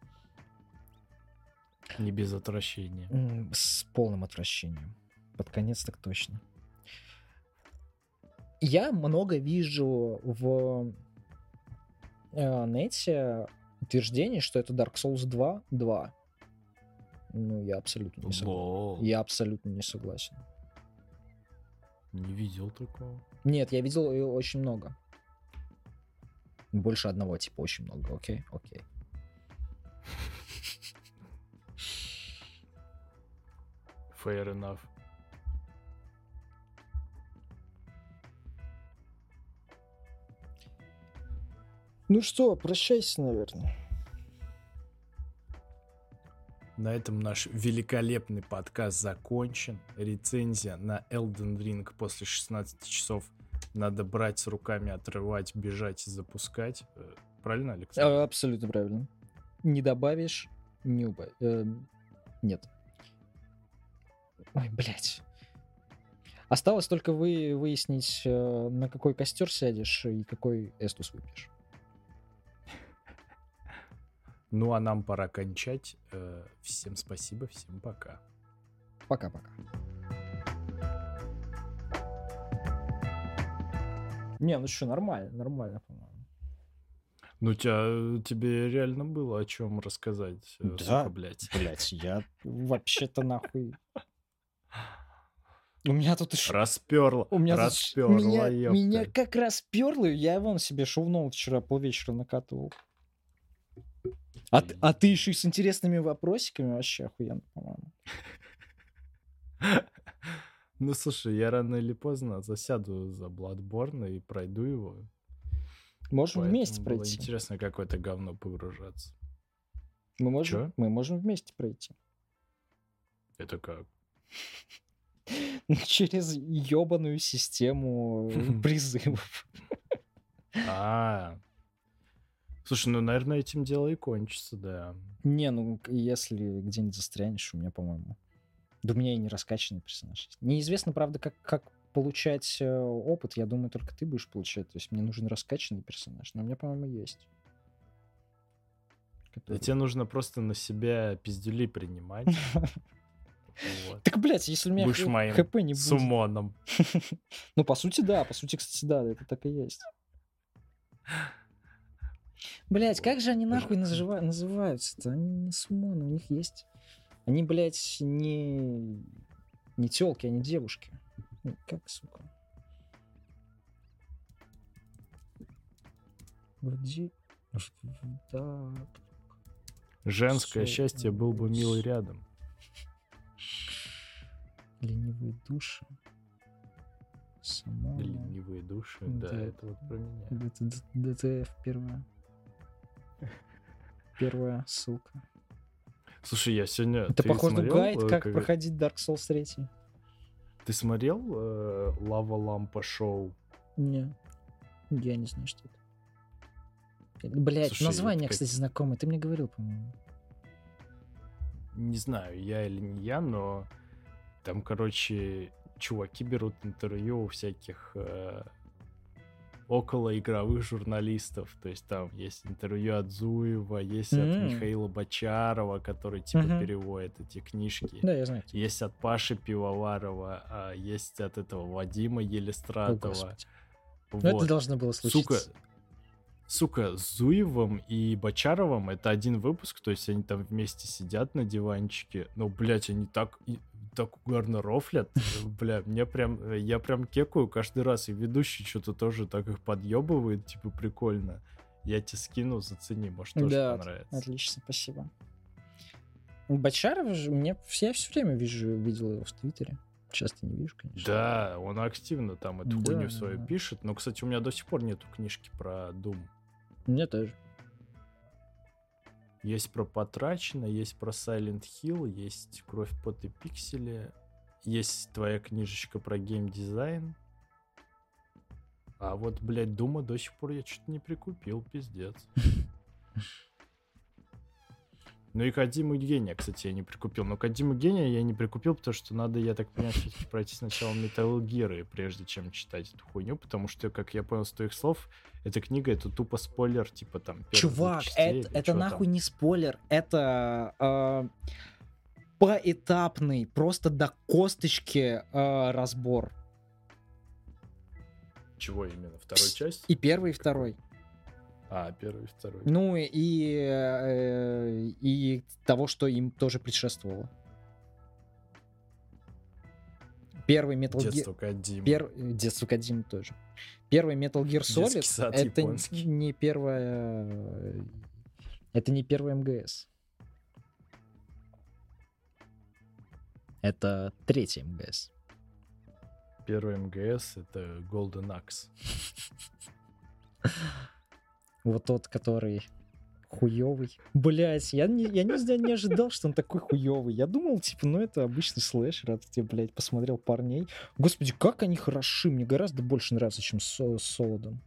B: Не без отвращения.
A: С полным отвращением. Под конец так точно. Я много вижу в э, нете утверждений, что это Dark Souls 2 2. Ну, я абсолютно не согласен. Я абсолютно не согласен.
B: Не видел такого.
A: Нет, я видел ее очень много. Больше одного, типа, очень много. Окей, окей.
B: Fair enough.
A: Ну что, прощайся, наверное.
B: На этом наш великолепный подкаст закончен. Рецензия на Elden Ring после 16 часов надо брать с руками, отрывать, бежать и запускать. Э, правильно, Александр?
A: Абсолютно правильно. Не добавишь, не убавишь. Э, нет. Ой, блядь. Осталось только вы выяснить, э, на какой костер сядешь и какой эстус выпьешь.
B: Ну а нам пора кончать. Э, всем спасибо, всем пока.
A: Пока-пока. Не, ну что, нормально, нормально, по-моему.
B: Ну, тебя, тебе реально было о чем рассказать,
A: э, да, сука, блядь. Блядь, я [LAUGHS] вообще-то нахуй... У меня тут еще...
B: Расперло. У меня расперло,
A: тут... меня, меня как расперло, я вон себе шоу вчера полвечера накатывал. А, а ты еще и с интересными вопросиками вообще охуенно, по-моему. [LAUGHS]
B: Ну, слушай, я рано или поздно засяду за Bloodborne и пройду его.
A: Можем Поэтому вместе пройти.
B: интересно какое-то говно погружаться.
A: Мы можем, мы можем вместе пройти.
B: Это как? [LAUGHS]
A: Через ебаную систему [LAUGHS] призывов.
B: А, Слушай, ну, наверное, этим дело и кончится, да.
A: Не, ну, если где-нибудь застрянешь, у меня, по-моему, Да у меня и не раскачанный персонаж. Неизвестно, правда, как, как получать э, опыт. Я думаю, только ты будешь получать. То есть мне нужен раскачанный персонаж. Но у меня, по-моему, есть.
B: Который... тебе нужно просто на себя пиздюли принимать. [LAUGHS]
A: Вот. Так, блядь, если у меня
B: Будешь моим
A: хп не будет.
B: Сумоном. [LAUGHS]
A: ну, по сути, да. По сути, кстати, да, это так и есть. [LAUGHS] Блять, как же они нахуй называются-то? Они не сумоны, у них есть... Они, блядь, не... Не телки, они девушки. Ну, как, сука? Вроде... Да.
B: Женское счастье был бы милый рядом.
A: Ленивые души.
B: Само. Ленивые души, да, да, это вот про меня.
A: ДТФ первая. Первая ссылка.
B: Слушай, я сегодня...
A: Это, похоже, смотрел, гайд, э, как, как проходить Dark Souls 3.
B: Ты смотрел э, Лава Лампа шоу?
A: Не. Я не знаю, что это. Блять, название, как... кстати, знакомое. Ты мне говорил, по-моему.
B: Не знаю, я или не я, но там, короче, чуваки берут интервью у всяких э, около игровых журналистов. То есть там есть интервью от Зуева, есть mm-hmm. от Михаила Бочарова, который типа mm-hmm. переводит эти книжки.
A: Да, я знаю.
B: Есть от Паши Пивоварова, а есть от этого Вадима Елистратова.
A: О, вот. это должно было случиться.
B: Сука, сука, с Зуевым и Бочаровым это один выпуск, то есть они там вместе сидят на диванчике, но, блядь, они так так угарно рофлят. Бля, мне прям, я прям кекаю каждый раз, и ведущий что-то тоже так их подъебывает, типа прикольно. Я тебе скину, зацени, может тоже да, понравится.
A: отлично, спасибо. Бочаров же, мне я все время вижу, видел его в Твиттере. Часто не вижу, конечно.
B: Да, он активно там эту да, хуйню свою да. пишет. Но, кстати, у меня до сих пор нету книжки про Doom.
A: У меня тоже.
B: Есть про Потрачено, есть про Silent Hill, есть Кровь, пот и пиксели, есть твоя книжечка про геймдизайн. А вот, блядь, Дума до сих пор я что-то не прикупил, пиздец. Ну и Кадиму Гения, кстати, я не прикупил. Но Кадиму Гения я не прикупил, потому что надо, я так понимаю, пройти сначала Metal Gear, прежде чем читать эту хуйню, потому что, как я понял с твоих слов, эта книга это тупо спойлер, типа там...
A: Чувак, это, это нахуй там. не спойлер, это... Э, поэтапный, просто до косточки э, разбор.
B: Чего именно? Второй часть?
A: И первый, и второй.
B: А, первый, второй.
A: Ну и, э, и того, что им тоже предшествовало. Первый Metal Gear...
B: Детство Кадима.
A: Пер... Детство тоже. Первый Metal Gear Solid это японский. не первая... Это не первый МГС. Это третий МГС.
B: Первый МГС это Golden Axe. [LAUGHS]
A: Вот тот, который хуёвый. Блять, я не, я не, не ожидал, что он такой хуёвый. Я думал, типа, ну это обычный слэшер, а ты, блядь, посмотрел парней. Господи, как они хороши, мне гораздо больше нравится, чем с, с Солодом.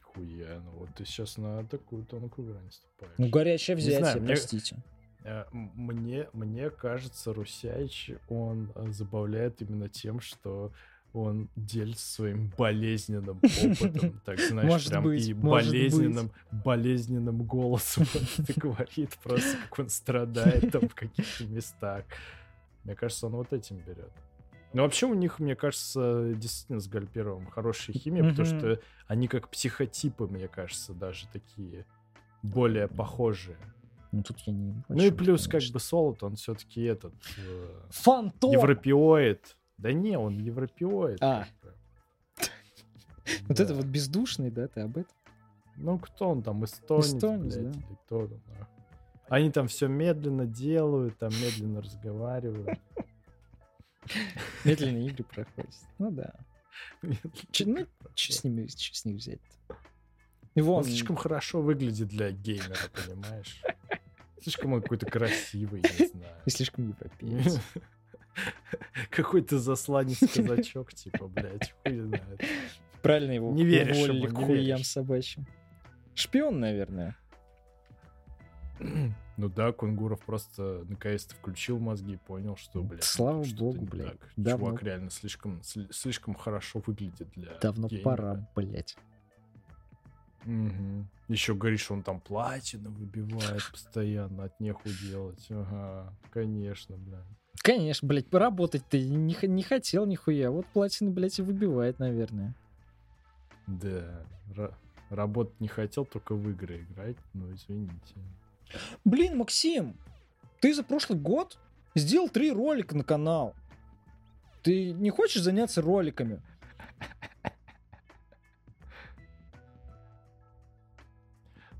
B: Хуя, ну вот ты сейчас на такую тонкую грань ступаешь.
A: Ну горячее взятие, знаю, простите.
B: Э, мне, мне кажется, Русяич, он э, забавляет именно тем, что он делится своим болезненным [LAUGHS] опытом, так знаешь, может прям быть, и болезненным, быть. болезненным голосом он [LAUGHS] говорит просто, как он страдает там в каких-то местах. Мне кажется, он вот этим берет. Но вообще у них, мне кажется, действительно с Гальперовым хорошая химия, потому что они как психотипы, мне кажется, даже такие более похожие.
A: Ну тут я не.
B: Ну и плюс, конечно. как бы Солод, он все-таки этот.
A: Э, Фантом!
B: Европеоид. Да не, он европеоид.
A: А. [LAUGHS] Вот это вот бездушный, да, ты об этом?
B: Ну, кто он там, эстонец, эстонец блядь, да. или кто там, Они там все медленно делают, там медленно разговаривают. [LAUGHS]
A: Медленные игры проходят. Ну да. Ну, че с ними, че с них взять
B: Он слишком хорошо выглядит для геймера, понимаешь? Слишком он какой-то красивый, не [LAUGHS] знаю.
A: И слишком европеец. [LAUGHS]
B: Какой-то засланец [LAUGHS] казачок, типа, блядь, хуй знает.
A: Правильно его
B: не веришь
A: уволили ему, к хуям собачьим. Шпион, наверное. [CLEARS THROAT]
B: Ну да, Кунгуров просто наконец-то включил мозги и понял, что, блядь,
A: Слава богу, блядь.
B: Так. Давно... Чувак реально слишком, слишком хорошо выглядит для
A: Давно геймера. пора, блядь.
B: Угу. Еще говоришь, он там платину выбивает постоянно, от неху делать. Ага, конечно, блядь.
A: Конечно, блядь, поработать ты не, не хотел нихуя. Вот платину, блядь, и выбивает, наверное.
B: Да, работать не хотел, только в игры играть. Ну, извините.
A: Блин, Максим, ты за прошлый год сделал три ролика на канал. Ты не хочешь заняться роликами?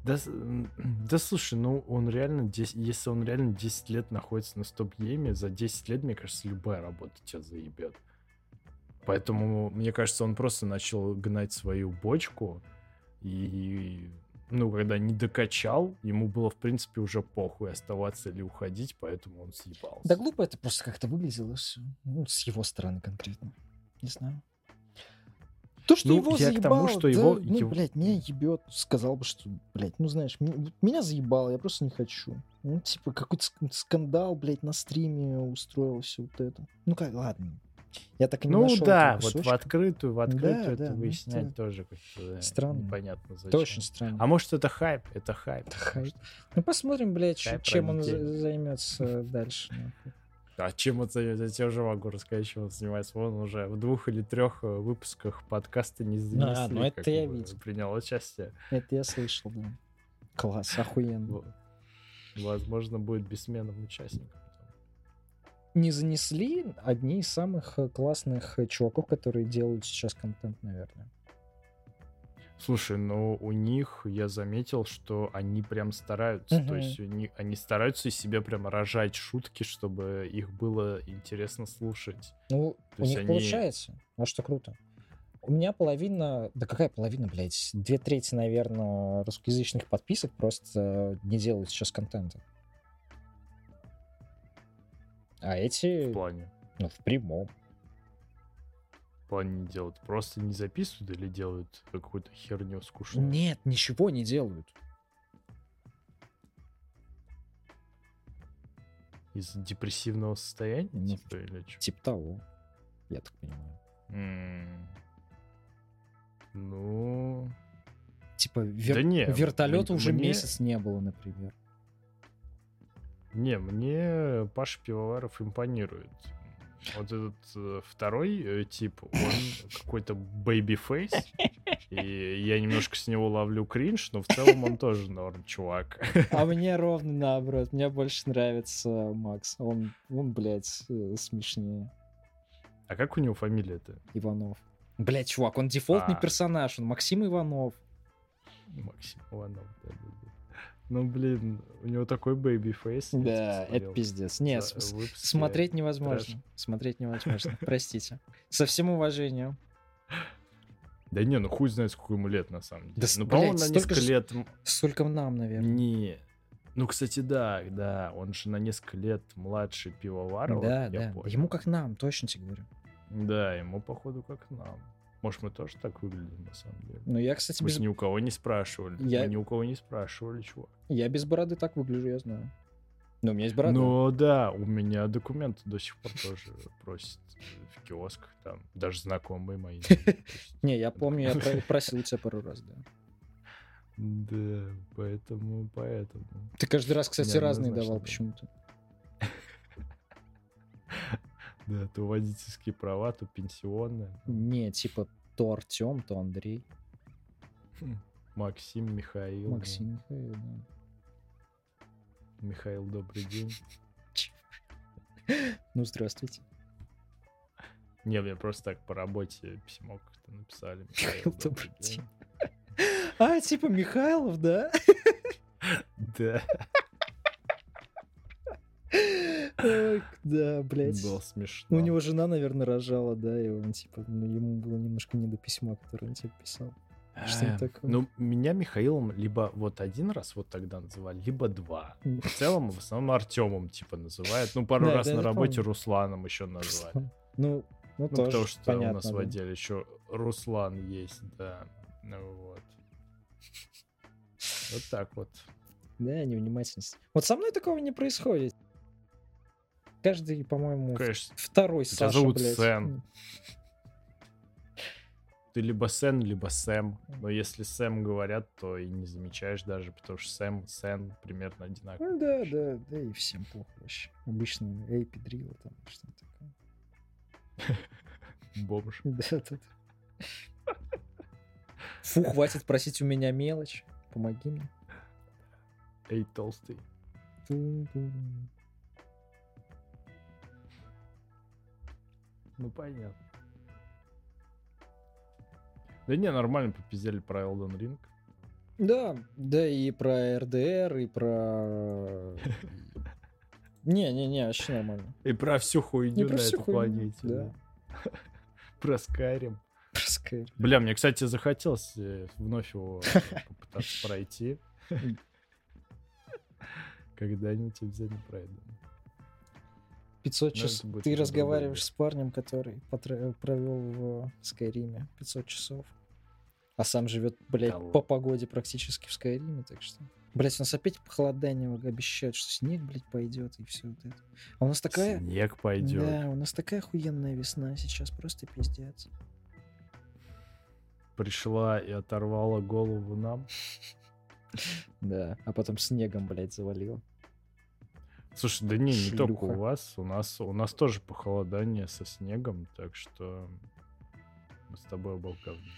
B: Да, да слушай, ну он реально, 10, если он реально 10 лет находится на стоп-гейме, за 10 лет, мне кажется, любая работа тебя заебет. Поэтому, мне кажется, он просто начал гнать свою бочку, и, ну, когда не докачал, ему было, в принципе, уже похуй, оставаться или уходить, поэтому он съебался.
A: Да глупо это просто как-то выглядело все. Ну, с его стороны конкретно. Не знаю. То, что ну, его я заебало, к тому, что да, его... ну, его... блядь, меня ебет, сказал бы, что, блядь, ну, знаешь, меня, заебало, я просто не хочу. Ну, типа, какой-то скандал, блядь, на стриме устроил все вот это. Ну, как, ладно, я так и не
B: Ну да, вот в открытую, в открытую да, это да, ну, выяснять это тоже как-то
A: странно.
B: непонятно зачем.
A: Это очень странно.
B: А может это хайп? Это хайп.
A: Это хайп. Ну посмотрим, блядь, хайп чем он займется [LAUGHS] дальше.
B: А чем займется? Я тебе уже могу рассказать, чем он занимается. Он уже в двух или трех э, выпусках подкаста не занесли. А,
A: ну это я видел.
B: Принял участие.
A: Это я слышал, да. Класс, охуенно.
B: Возможно, будет бессменным участником
A: не занесли одни из самых э, классных э, чуваков, которые делают сейчас контент, наверное.
B: Слушай, но у них я заметил, что они прям стараются. Uh-huh. То есть они, они стараются из себя прям рожать шутки, чтобы их было интересно слушать.
A: Ну, То у них они... получается. А что круто. У меня половина, да какая половина, блядь, две трети, наверное, русскоязычных подписок просто не делают сейчас контента. А эти...
B: В плане?
A: Ну, в прямом.
B: Плане не делают? Просто не записывают или делают какую-то херню скучную?
A: Нет, ничего не делают.
B: Из депрессивного состояния? Ну, типа, или
A: что? Типа того. Я так понимаю.
B: Mm. Ну...
A: Типа вер... да не, вертолета уже мне... месяц не было, например.
B: Не, мне Паша Пивоваров импонирует. Вот этот э, второй э, тип, он какой-то baby face, [LAUGHS] и я немножко с него ловлю кринж, но в целом он тоже норм, чувак. [LAUGHS]
A: А мне ровно наоборот, мне больше нравится Макс, он, он блядь, э, смешнее.
B: А как у него фамилия-то?
A: Иванов. Блядь, чувак, он дефолтный а. персонаж, он Максим Иванов.
B: Максим Иванов, да, да, да. Ну, блин, у него такой baby face.
A: Да, это пиздец. Нет, смотреть невозможно. Смотреть невозможно. [LAUGHS] Простите. Со всем уважением.
B: Да не, ну хуй знает, сколько ему лет на самом деле. Да, ну, по-моему, на несколько лет...
A: Сколько нам, наверное.
B: Не. Ну, кстати, да, да, он же на несколько лет младше Пивоварова.
A: Да, да. Ему как нам, точно тебе говорю.
B: Да, ему, походу, как нам. Может, мы тоже так выглядим, на самом деле.
A: Ну, я, кстати...
B: Мы без... ни у кого не спрашивали. Я... Мы ни у кого не спрашивали, чего.
A: Я без бороды так выгляжу, я знаю. Но у меня есть борода.
B: Ну, да, у меня документы до сих пор тоже [LAUGHS] просят в киосках, там, даже знакомые мои. [LAUGHS]
A: Не, я помню, я [LAUGHS] просил тебя пару раз, да.
B: Да, поэтому, поэтому.
A: Ты каждый раз, кстати, разные давал почему-то.
B: Да, то водительские права, то пенсионные.
A: Не, типа то Артем, то Андрей.
B: Хм, Максим, Михаил.
A: Максим, да. Михаил, да.
B: Михаил, добрый день. [LAUGHS]
A: Ну, здравствуйте.
B: Не, мне просто так по работе письмо как-то написали. [LAUGHS] Михаил,
A: добрый день. [LAUGHS] А, типа Михайлов, да?
B: Да.
A: Да, блядь.
B: Было смешно.
A: У него жена, наверное, рожала, да, и он, типа, ну, ему было немножко не до письма, которое он тебе писал.
B: Что такое? Ну, меня Михаилом либо вот один раз вот тогда называли, либо два. В целом, в основном Артемом, типа, называют. Ну, пару раз на работе Русланом еще назвали.
A: Ну, ну, ну
B: потому что у нас в отделе еще Руслан есть, да. Ну вот. Вот так вот.
A: Да, невнимательность. Вот со мной такого не происходит. Каждый, по-моему,
B: Конечно.
A: второй
B: Тебя
A: Саша,
B: зовут
A: блядь.
B: Сэн. Ты либо Сен, либо Сэм. Но если Сэм говорят, то и не замечаешь даже, потому что Сэм, Сен примерно одинаково.
A: Ну да, да, да, и всем плохо вообще. Обычно эй, педрила там, что-то такое. [LAUGHS]
B: Бомж. [LAUGHS]
A: Да, да, да. Фу, [LAUGHS] хватит просить у меня мелочь. Помоги мне.
B: Эй, толстый.
A: Тун-тун.
B: Ну, понятно. Да не, нормально попиздели про Elden Ring.
A: Да, да и про РДР, и про... Не-не-не, вообще нормально.
B: И про всю хуйню на этой планете.
A: да.
B: да. [LAUGHS] Про Skyrim.
A: Про Skyrim.
B: Бля, мне, кстати, захотелось э, вновь его э, [LAUGHS] попытаться пройти. [LAUGHS] Когда-нибудь обязательно пройду.
A: 500
B: Но
A: часов. Ты разговариваешь с парнем, который потра- провел в Скайриме 500 часов. А сам живет, блядь,
B: Да
A: по погоде практически в Скайриме, так что... Блять, у нас опять похолодание обещают, что снег, блядь, пойдет и все вот это. А у нас такая...
B: Снег пойдет.
A: Да, у нас такая охуенная весна сейчас, просто пиздец.
B: Пришла и оторвала голову нам. [LAUGHS]
A: Да, а потом снегом, блядь, завалило.
B: Слушай, да не, не только у
A: Шлюха.
B: вас. У нас, у нас тоже похолодание со снегом, так что мы с тобой говне.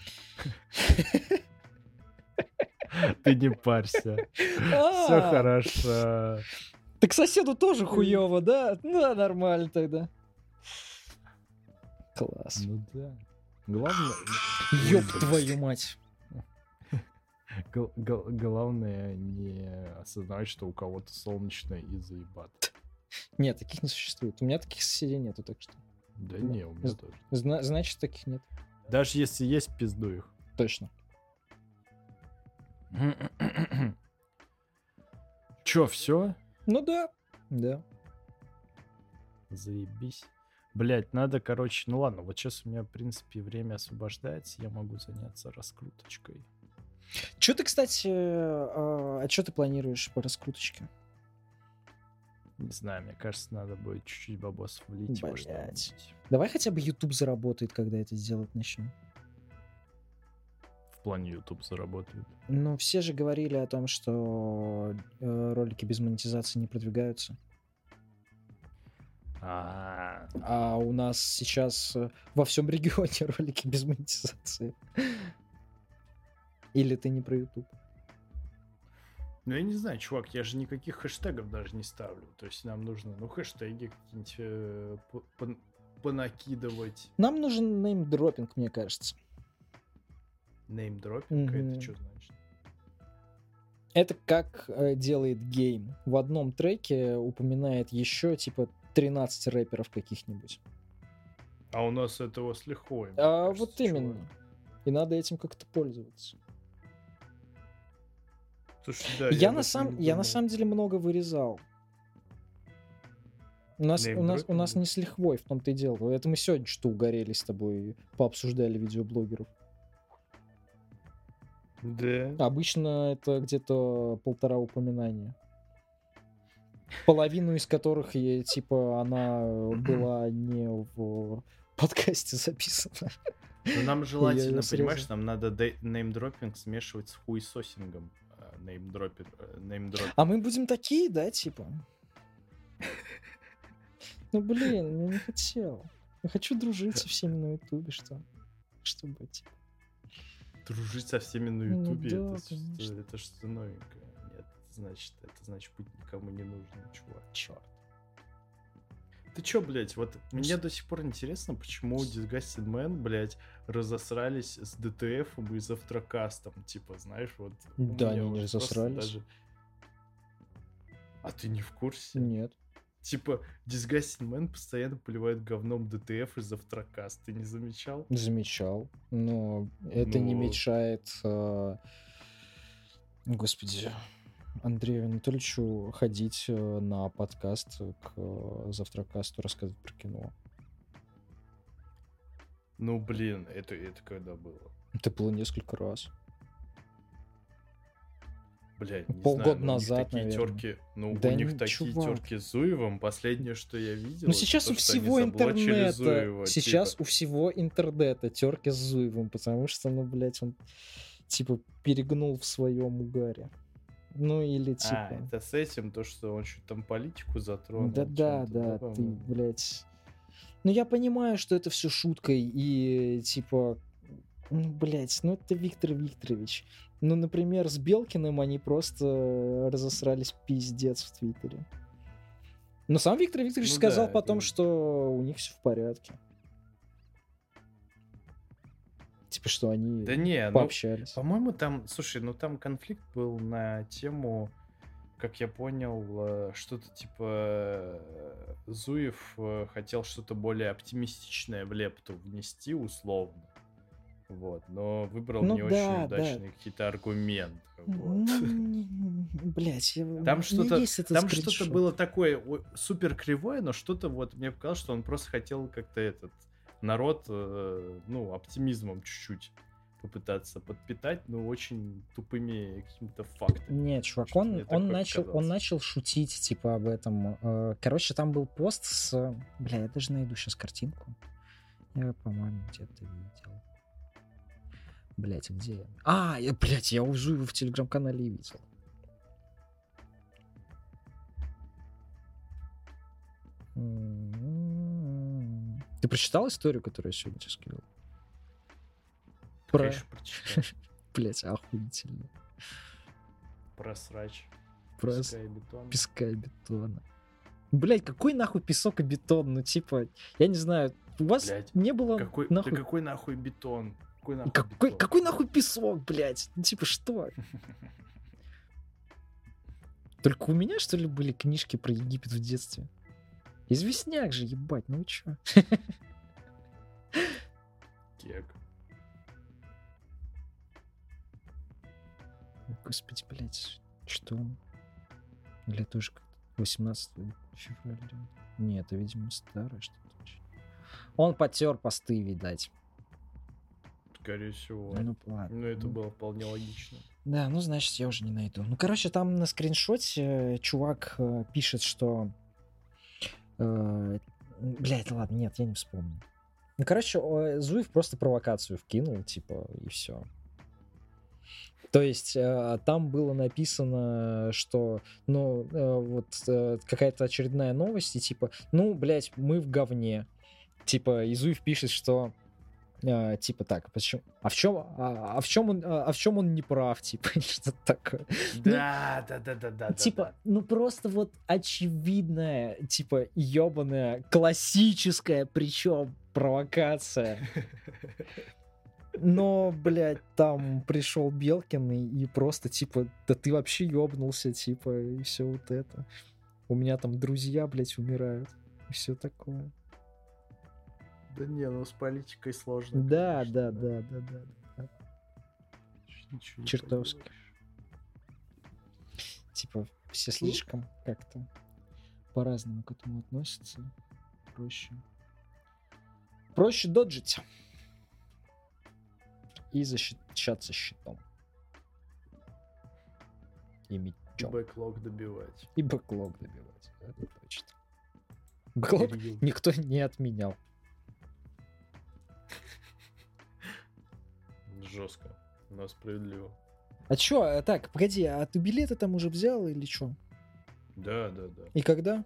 B: [LAUGHS] Ты не парься. Все
A: А,
B: хорошо.
A: Так соседу тоже хуево, да? Ну, да, нормально тогда. Класс.
B: Ну да. Главное...
A: Ёб твою мать.
B: Гл- гл- Главное не осознавать, что у кого-то солнечно и заебат.
A: Нет, таких не существует. У меня таких соседей нету, так что.
B: Да не, у меня тоже.
A: Зна- значит, таких нет.
B: Даже если есть, пизду их.
A: Точно. [CLEARS THROAT]
B: Чё, все?
A: Ну да. Да.
B: Заебись. Блять, надо, короче, ну ладно, вот сейчас у меня, в принципе, время освобождается, я могу заняться раскруточкой.
A: Че ты, кстати, а, а что ты планируешь по раскруточке?
B: Не знаю, мне кажется, надо будет чуть-чуть бабосов влить что-нибудь.
A: Давай хотя бы YouTube заработает, когда это сделать начнем.
B: В плане YouTube заработает.
A: Ну, все же говорили о том, что э, ролики без монетизации не продвигаются.
B: А,
A: А у нас сейчас э, во всем регионе [LAUGHS] ролики без монетизации. Или ты не про YouTube?
B: Ну, я не знаю, чувак, я же никаких хэштегов даже не ставлю. То есть нам нужно, ну, хэштеги какие-нибудь э, по- пон- понакидывать.
A: Нам нужен неймдропинг, мне кажется.
B: Неймдропинг,
A: Мгм.
B: это что значит?
A: Это как э, делает гейм. В одном треке упоминает еще типа 13 рэперов каких-нибудь.
B: А у нас этого с лихвой. мне
A: А
B: кажется,
A: вот именно.
B: чувак.
A: И надо этим как-то пользоваться.
B: Слушай, да,
A: я,
B: об
A: на сам, я на самом деле много вырезал. У нас, у, нас, у нас не с лихвой, в том-то и дело. Это мы сегодня что угорели с тобой, пообсуждали видеоблогеров.
B: Да.
A: Обычно это где-то полтора упоминания. Половину из которых, е- типа, она была не в подкасте записана.
B: Но нам
A: Я
B: желательно, понимаешь, нам надо неймдропинг смешивать с хуесосингом. Неймдропинг. э, неймдроп-
A: А мы будем такие, да, типа? Ну, блин, я не хотел. Я хочу дружить со всеми на ютубе, что? Чтобы, типа...
B: Дружить со всеми на
A: Ну
B: ютубе,
A: да,
B: это, что, это что-то новенькое. Нет, значит, это значит быть никому не нужным, чувак.
A: Черт.
B: Ты чё, блядь, вот мне до сих пор интересно, почему Disgusted Man, блядь, разосрались с ДТФом и с Автрокастом, типа, знаешь, вот...
A: Да, они не разосрались.
B: А ты не в курсе?
A: Нет.
B: Типа, Disgusting Man постоянно поливает говном ДТФ из Автрокаст, ты не замечал?
A: Замечал. Но это не
B: Ну.
A: мешает... э, Господи, Андрею Анатольевичу ходить э, на подкаст к э, Завтракасту рассказывать про кино.
B: Ну, блин, это, это когда было?
A: Это было несколько раз.
B: блядь, не
A: Полгода
B: знаю,
A: назад,
B: такие
A: наверное.
B: терки, ну,
A: Да
B: у них такие
A: чувак.
B: терки с Зуевым, последнее, что я видел,
A: Ну сейчас
B: то,
A: у всего интернета,
B: Зуева,
A: сейчас
B: типа.
A: у всего интернета терки с Зуевым, потому что, ну, блядь, он типа перегнул в своем угаре. Ну или
B: А,
A: типа...
B: это с этим, то, что он чуть там политику затронул.
A: Да, да, да, ты, блядь. Ну я понимаю, что это все шуткой и типа, ну, блядь, ну это Виктор Викторович. Ну, например, с Белкиным они просто разосрались пиздец в Твиттере. Но сам Виктор Викторович
B: Ну
A: сказал
B: да,
A: потом,
B: это-
A: что у них все в порядке. Типа, что они
B: Да не, ну,
A: пообщались.
B: По-моему, там, слушай, ну там конфликт был на тему, как я понял, э, что-то типа э, Зуев э, хотел что-то более оптимистичное в лепту внести условно. Вот, но выбрал
A: Ну
B: не
A: да,
B: очень
A: да.
B: удачные какие-то аргументы.
A: Ну, [LAUGHS]
B: Вот.
A: блять,
B: Там что-то, там что-то было такое супер кривое, но что-то вот мне показалось, что он просто хотел как-то этот народ, э, ну, оптимизмом чуть-чуть попытаться подпитать, но очень тупыми какими-то фактами.
A: Не, чувак, он, он, начал, он начал шутить, типа, об этом. Э, Короче, там был пост с... Бля, я даже найду сейчас картинку. Я, по-моему, где-то видел. Блять, где я? А, я, блядь, я уже его в телеграм-канале видел. М-м-м. Ты прочитал историю, которую я сегодня тебе скинул? Про... [LAUGHS] Блять, охуительно.
B: Про срач.
A: Про
B: песка и бетон.
A: песка и бетона. Блять, какой нахуй песок и бетон? Ну, типа, я не знаю, у вас
B: Блядь,
A: не было
B: Какой, да
A: нахуй...
B: какой нахуй бетон? Какой нахуй
A: Какой,
B: бетон?
A: какой нахуй песок, блядь? Ну, типа, что? [LAUGHS] Только у меня, что ли, были книжки про Египет в детстве? Известняк же, ебать, ну вы чё?
B: Кек.
A: Господи, блядь, что он? Или тоже как 18 февраля? Нет, это, видимо, старое что-то. Он потер посты, видать.
B: Скорее всего.
A: Ну, ладно.
B: Ну, это
A: Ну,
B: было вполне логично.
A: Да, ну, значит, я уже не найду. Ну, короче, там на скриншоте э, чувак э, пишет, что... Э, блядь, ладно, нет, я не вспомню. Ну, короче, Зуев просто провокацию вкинул, типа, и все. То есть э, там было написано, что, ну, э, вот какая-то очередная новость, и типа, ну, блядь, мы в говне. Типа, и Зуев пишет, что э, типа так, почему? А в чем, а, а в чем он, а, а в чем он не прав, типа, [LAUGHS] или что-то такое.
B: Да, да, да, да, да.
A: типа, ну просто вот очевидная, типа, ебаная, классическая, причем провокация. Но, блядь, там пришел Белкин и, и просто, типа, да ты вообще ебнулся, типа, и все вот это. У меня там друзья, блядь, умирают. И все такое.
B: Да не, ну с политикой сложно.
A: Да,
B: конечно,
A: да, да, да, да. да.
B: Ничего
A: Чертовски. Типа, все слишком как-то по-разному к этому относятся. Проще. Проще доджить. И защищаться щитом. И мечом.
B: Бэклог добивать.
A: И бэклог добивать. Это точно. Бэклог никто не отменял.
B: Жестко, но справедливо.
A: А чё, а так, погоди, а ты билеты там уже взял или чё?
B: Да, да, да.
A: И когда?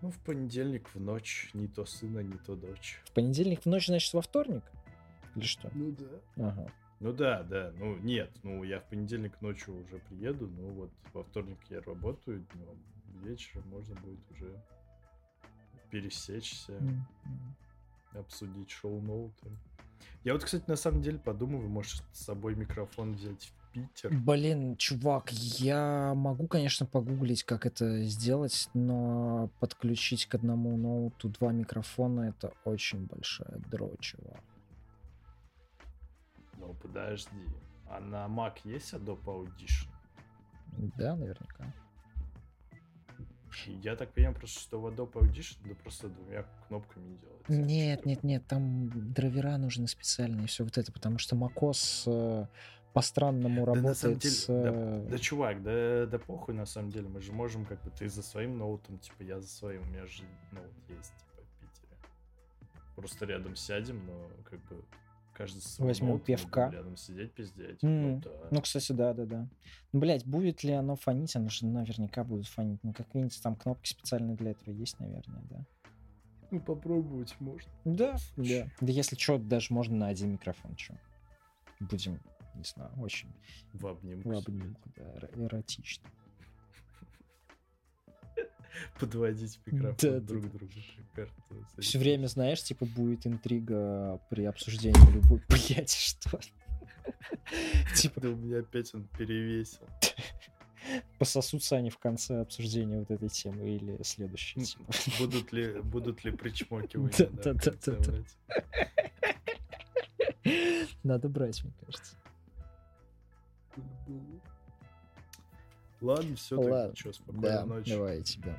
B: Ну, в понедельник в ночь не то сына, не то дочь.
A: В понедельник в ночь, значит, во вторник? Или что?
B: Ну да.
A: Ага.
B: Ну да, да. Ну нет, ну я в понедельник ночью уже приеду, ну вот во вторник я работаю днем, вечером можно будет уже пересечься,
A: М,
B: обсудить шоу-ноуты. Я вот, кстати, на самом деле подумываю, может, с собой микрофон взять в Питер.
A: Блин, чувак, я могу, конечно, погуглить, как это сделать, но подключить к одному ноуту два микрофона это очень большая дрочь, чувак.
B: Ну подожди, а на Mac есть Adobe Audition?
A: Да, наверняка.
B: Я так понимаю, просто что в Adobe Audition да просто двумя кнопками делается.
A: Нет, нет, нет, там драйвера нужны специальные, все вот это, потому что macOS э, по-странному работает
B: да, на самом деле,
A: с...
B: Да,
A: э,
B: да, чувак, да, да похуй на самом деле. Мы же можем, как бы, ты за своим ноутом, типа, я за своим. У меня же ноут есть, типа, в Питере. Просто рядом сядем, но, как бы, и
A: пивка.
B: будем рядом сидеть, пиздеть.
A: М,
B: Ну, да.
A: Ну, кстати, да, да, да. Ну, блять, будет ли оно фонить? Оно же наверняка будет фонить. Ну, как видите, там кнопки специальные для этого есть, наверное, да.
B: Ну, попробовать можно.
A: Да, да. Да если что, даже можно на один микрофон, что. Будем, не знаю, очень
B: В обнимку.
A: в обнимку, да, эро- эротично. [LAUGHS]
B: Подводить микрофон
A: Да,
B: друг
A: да.
B: другу. с
A: Все время, знаешь, типа будет интрига при обсуждении любой, [LAUGHS] блять, что? [LAUGHS] Типа
B: Да у меня опять он перевесил.
A: пососутся они в конце обсуждения вот этой темы или следующей,
B: М,
A: типа.
B: Будут ли, будут ли причмокивания,
A: Да,
B: да,
A: да, да. Надо брать, мне кажется.
B: Ладно, все,
A: Ладно.
B: что, спокойной
A: Да,
B: ночи.
A: давай тебя.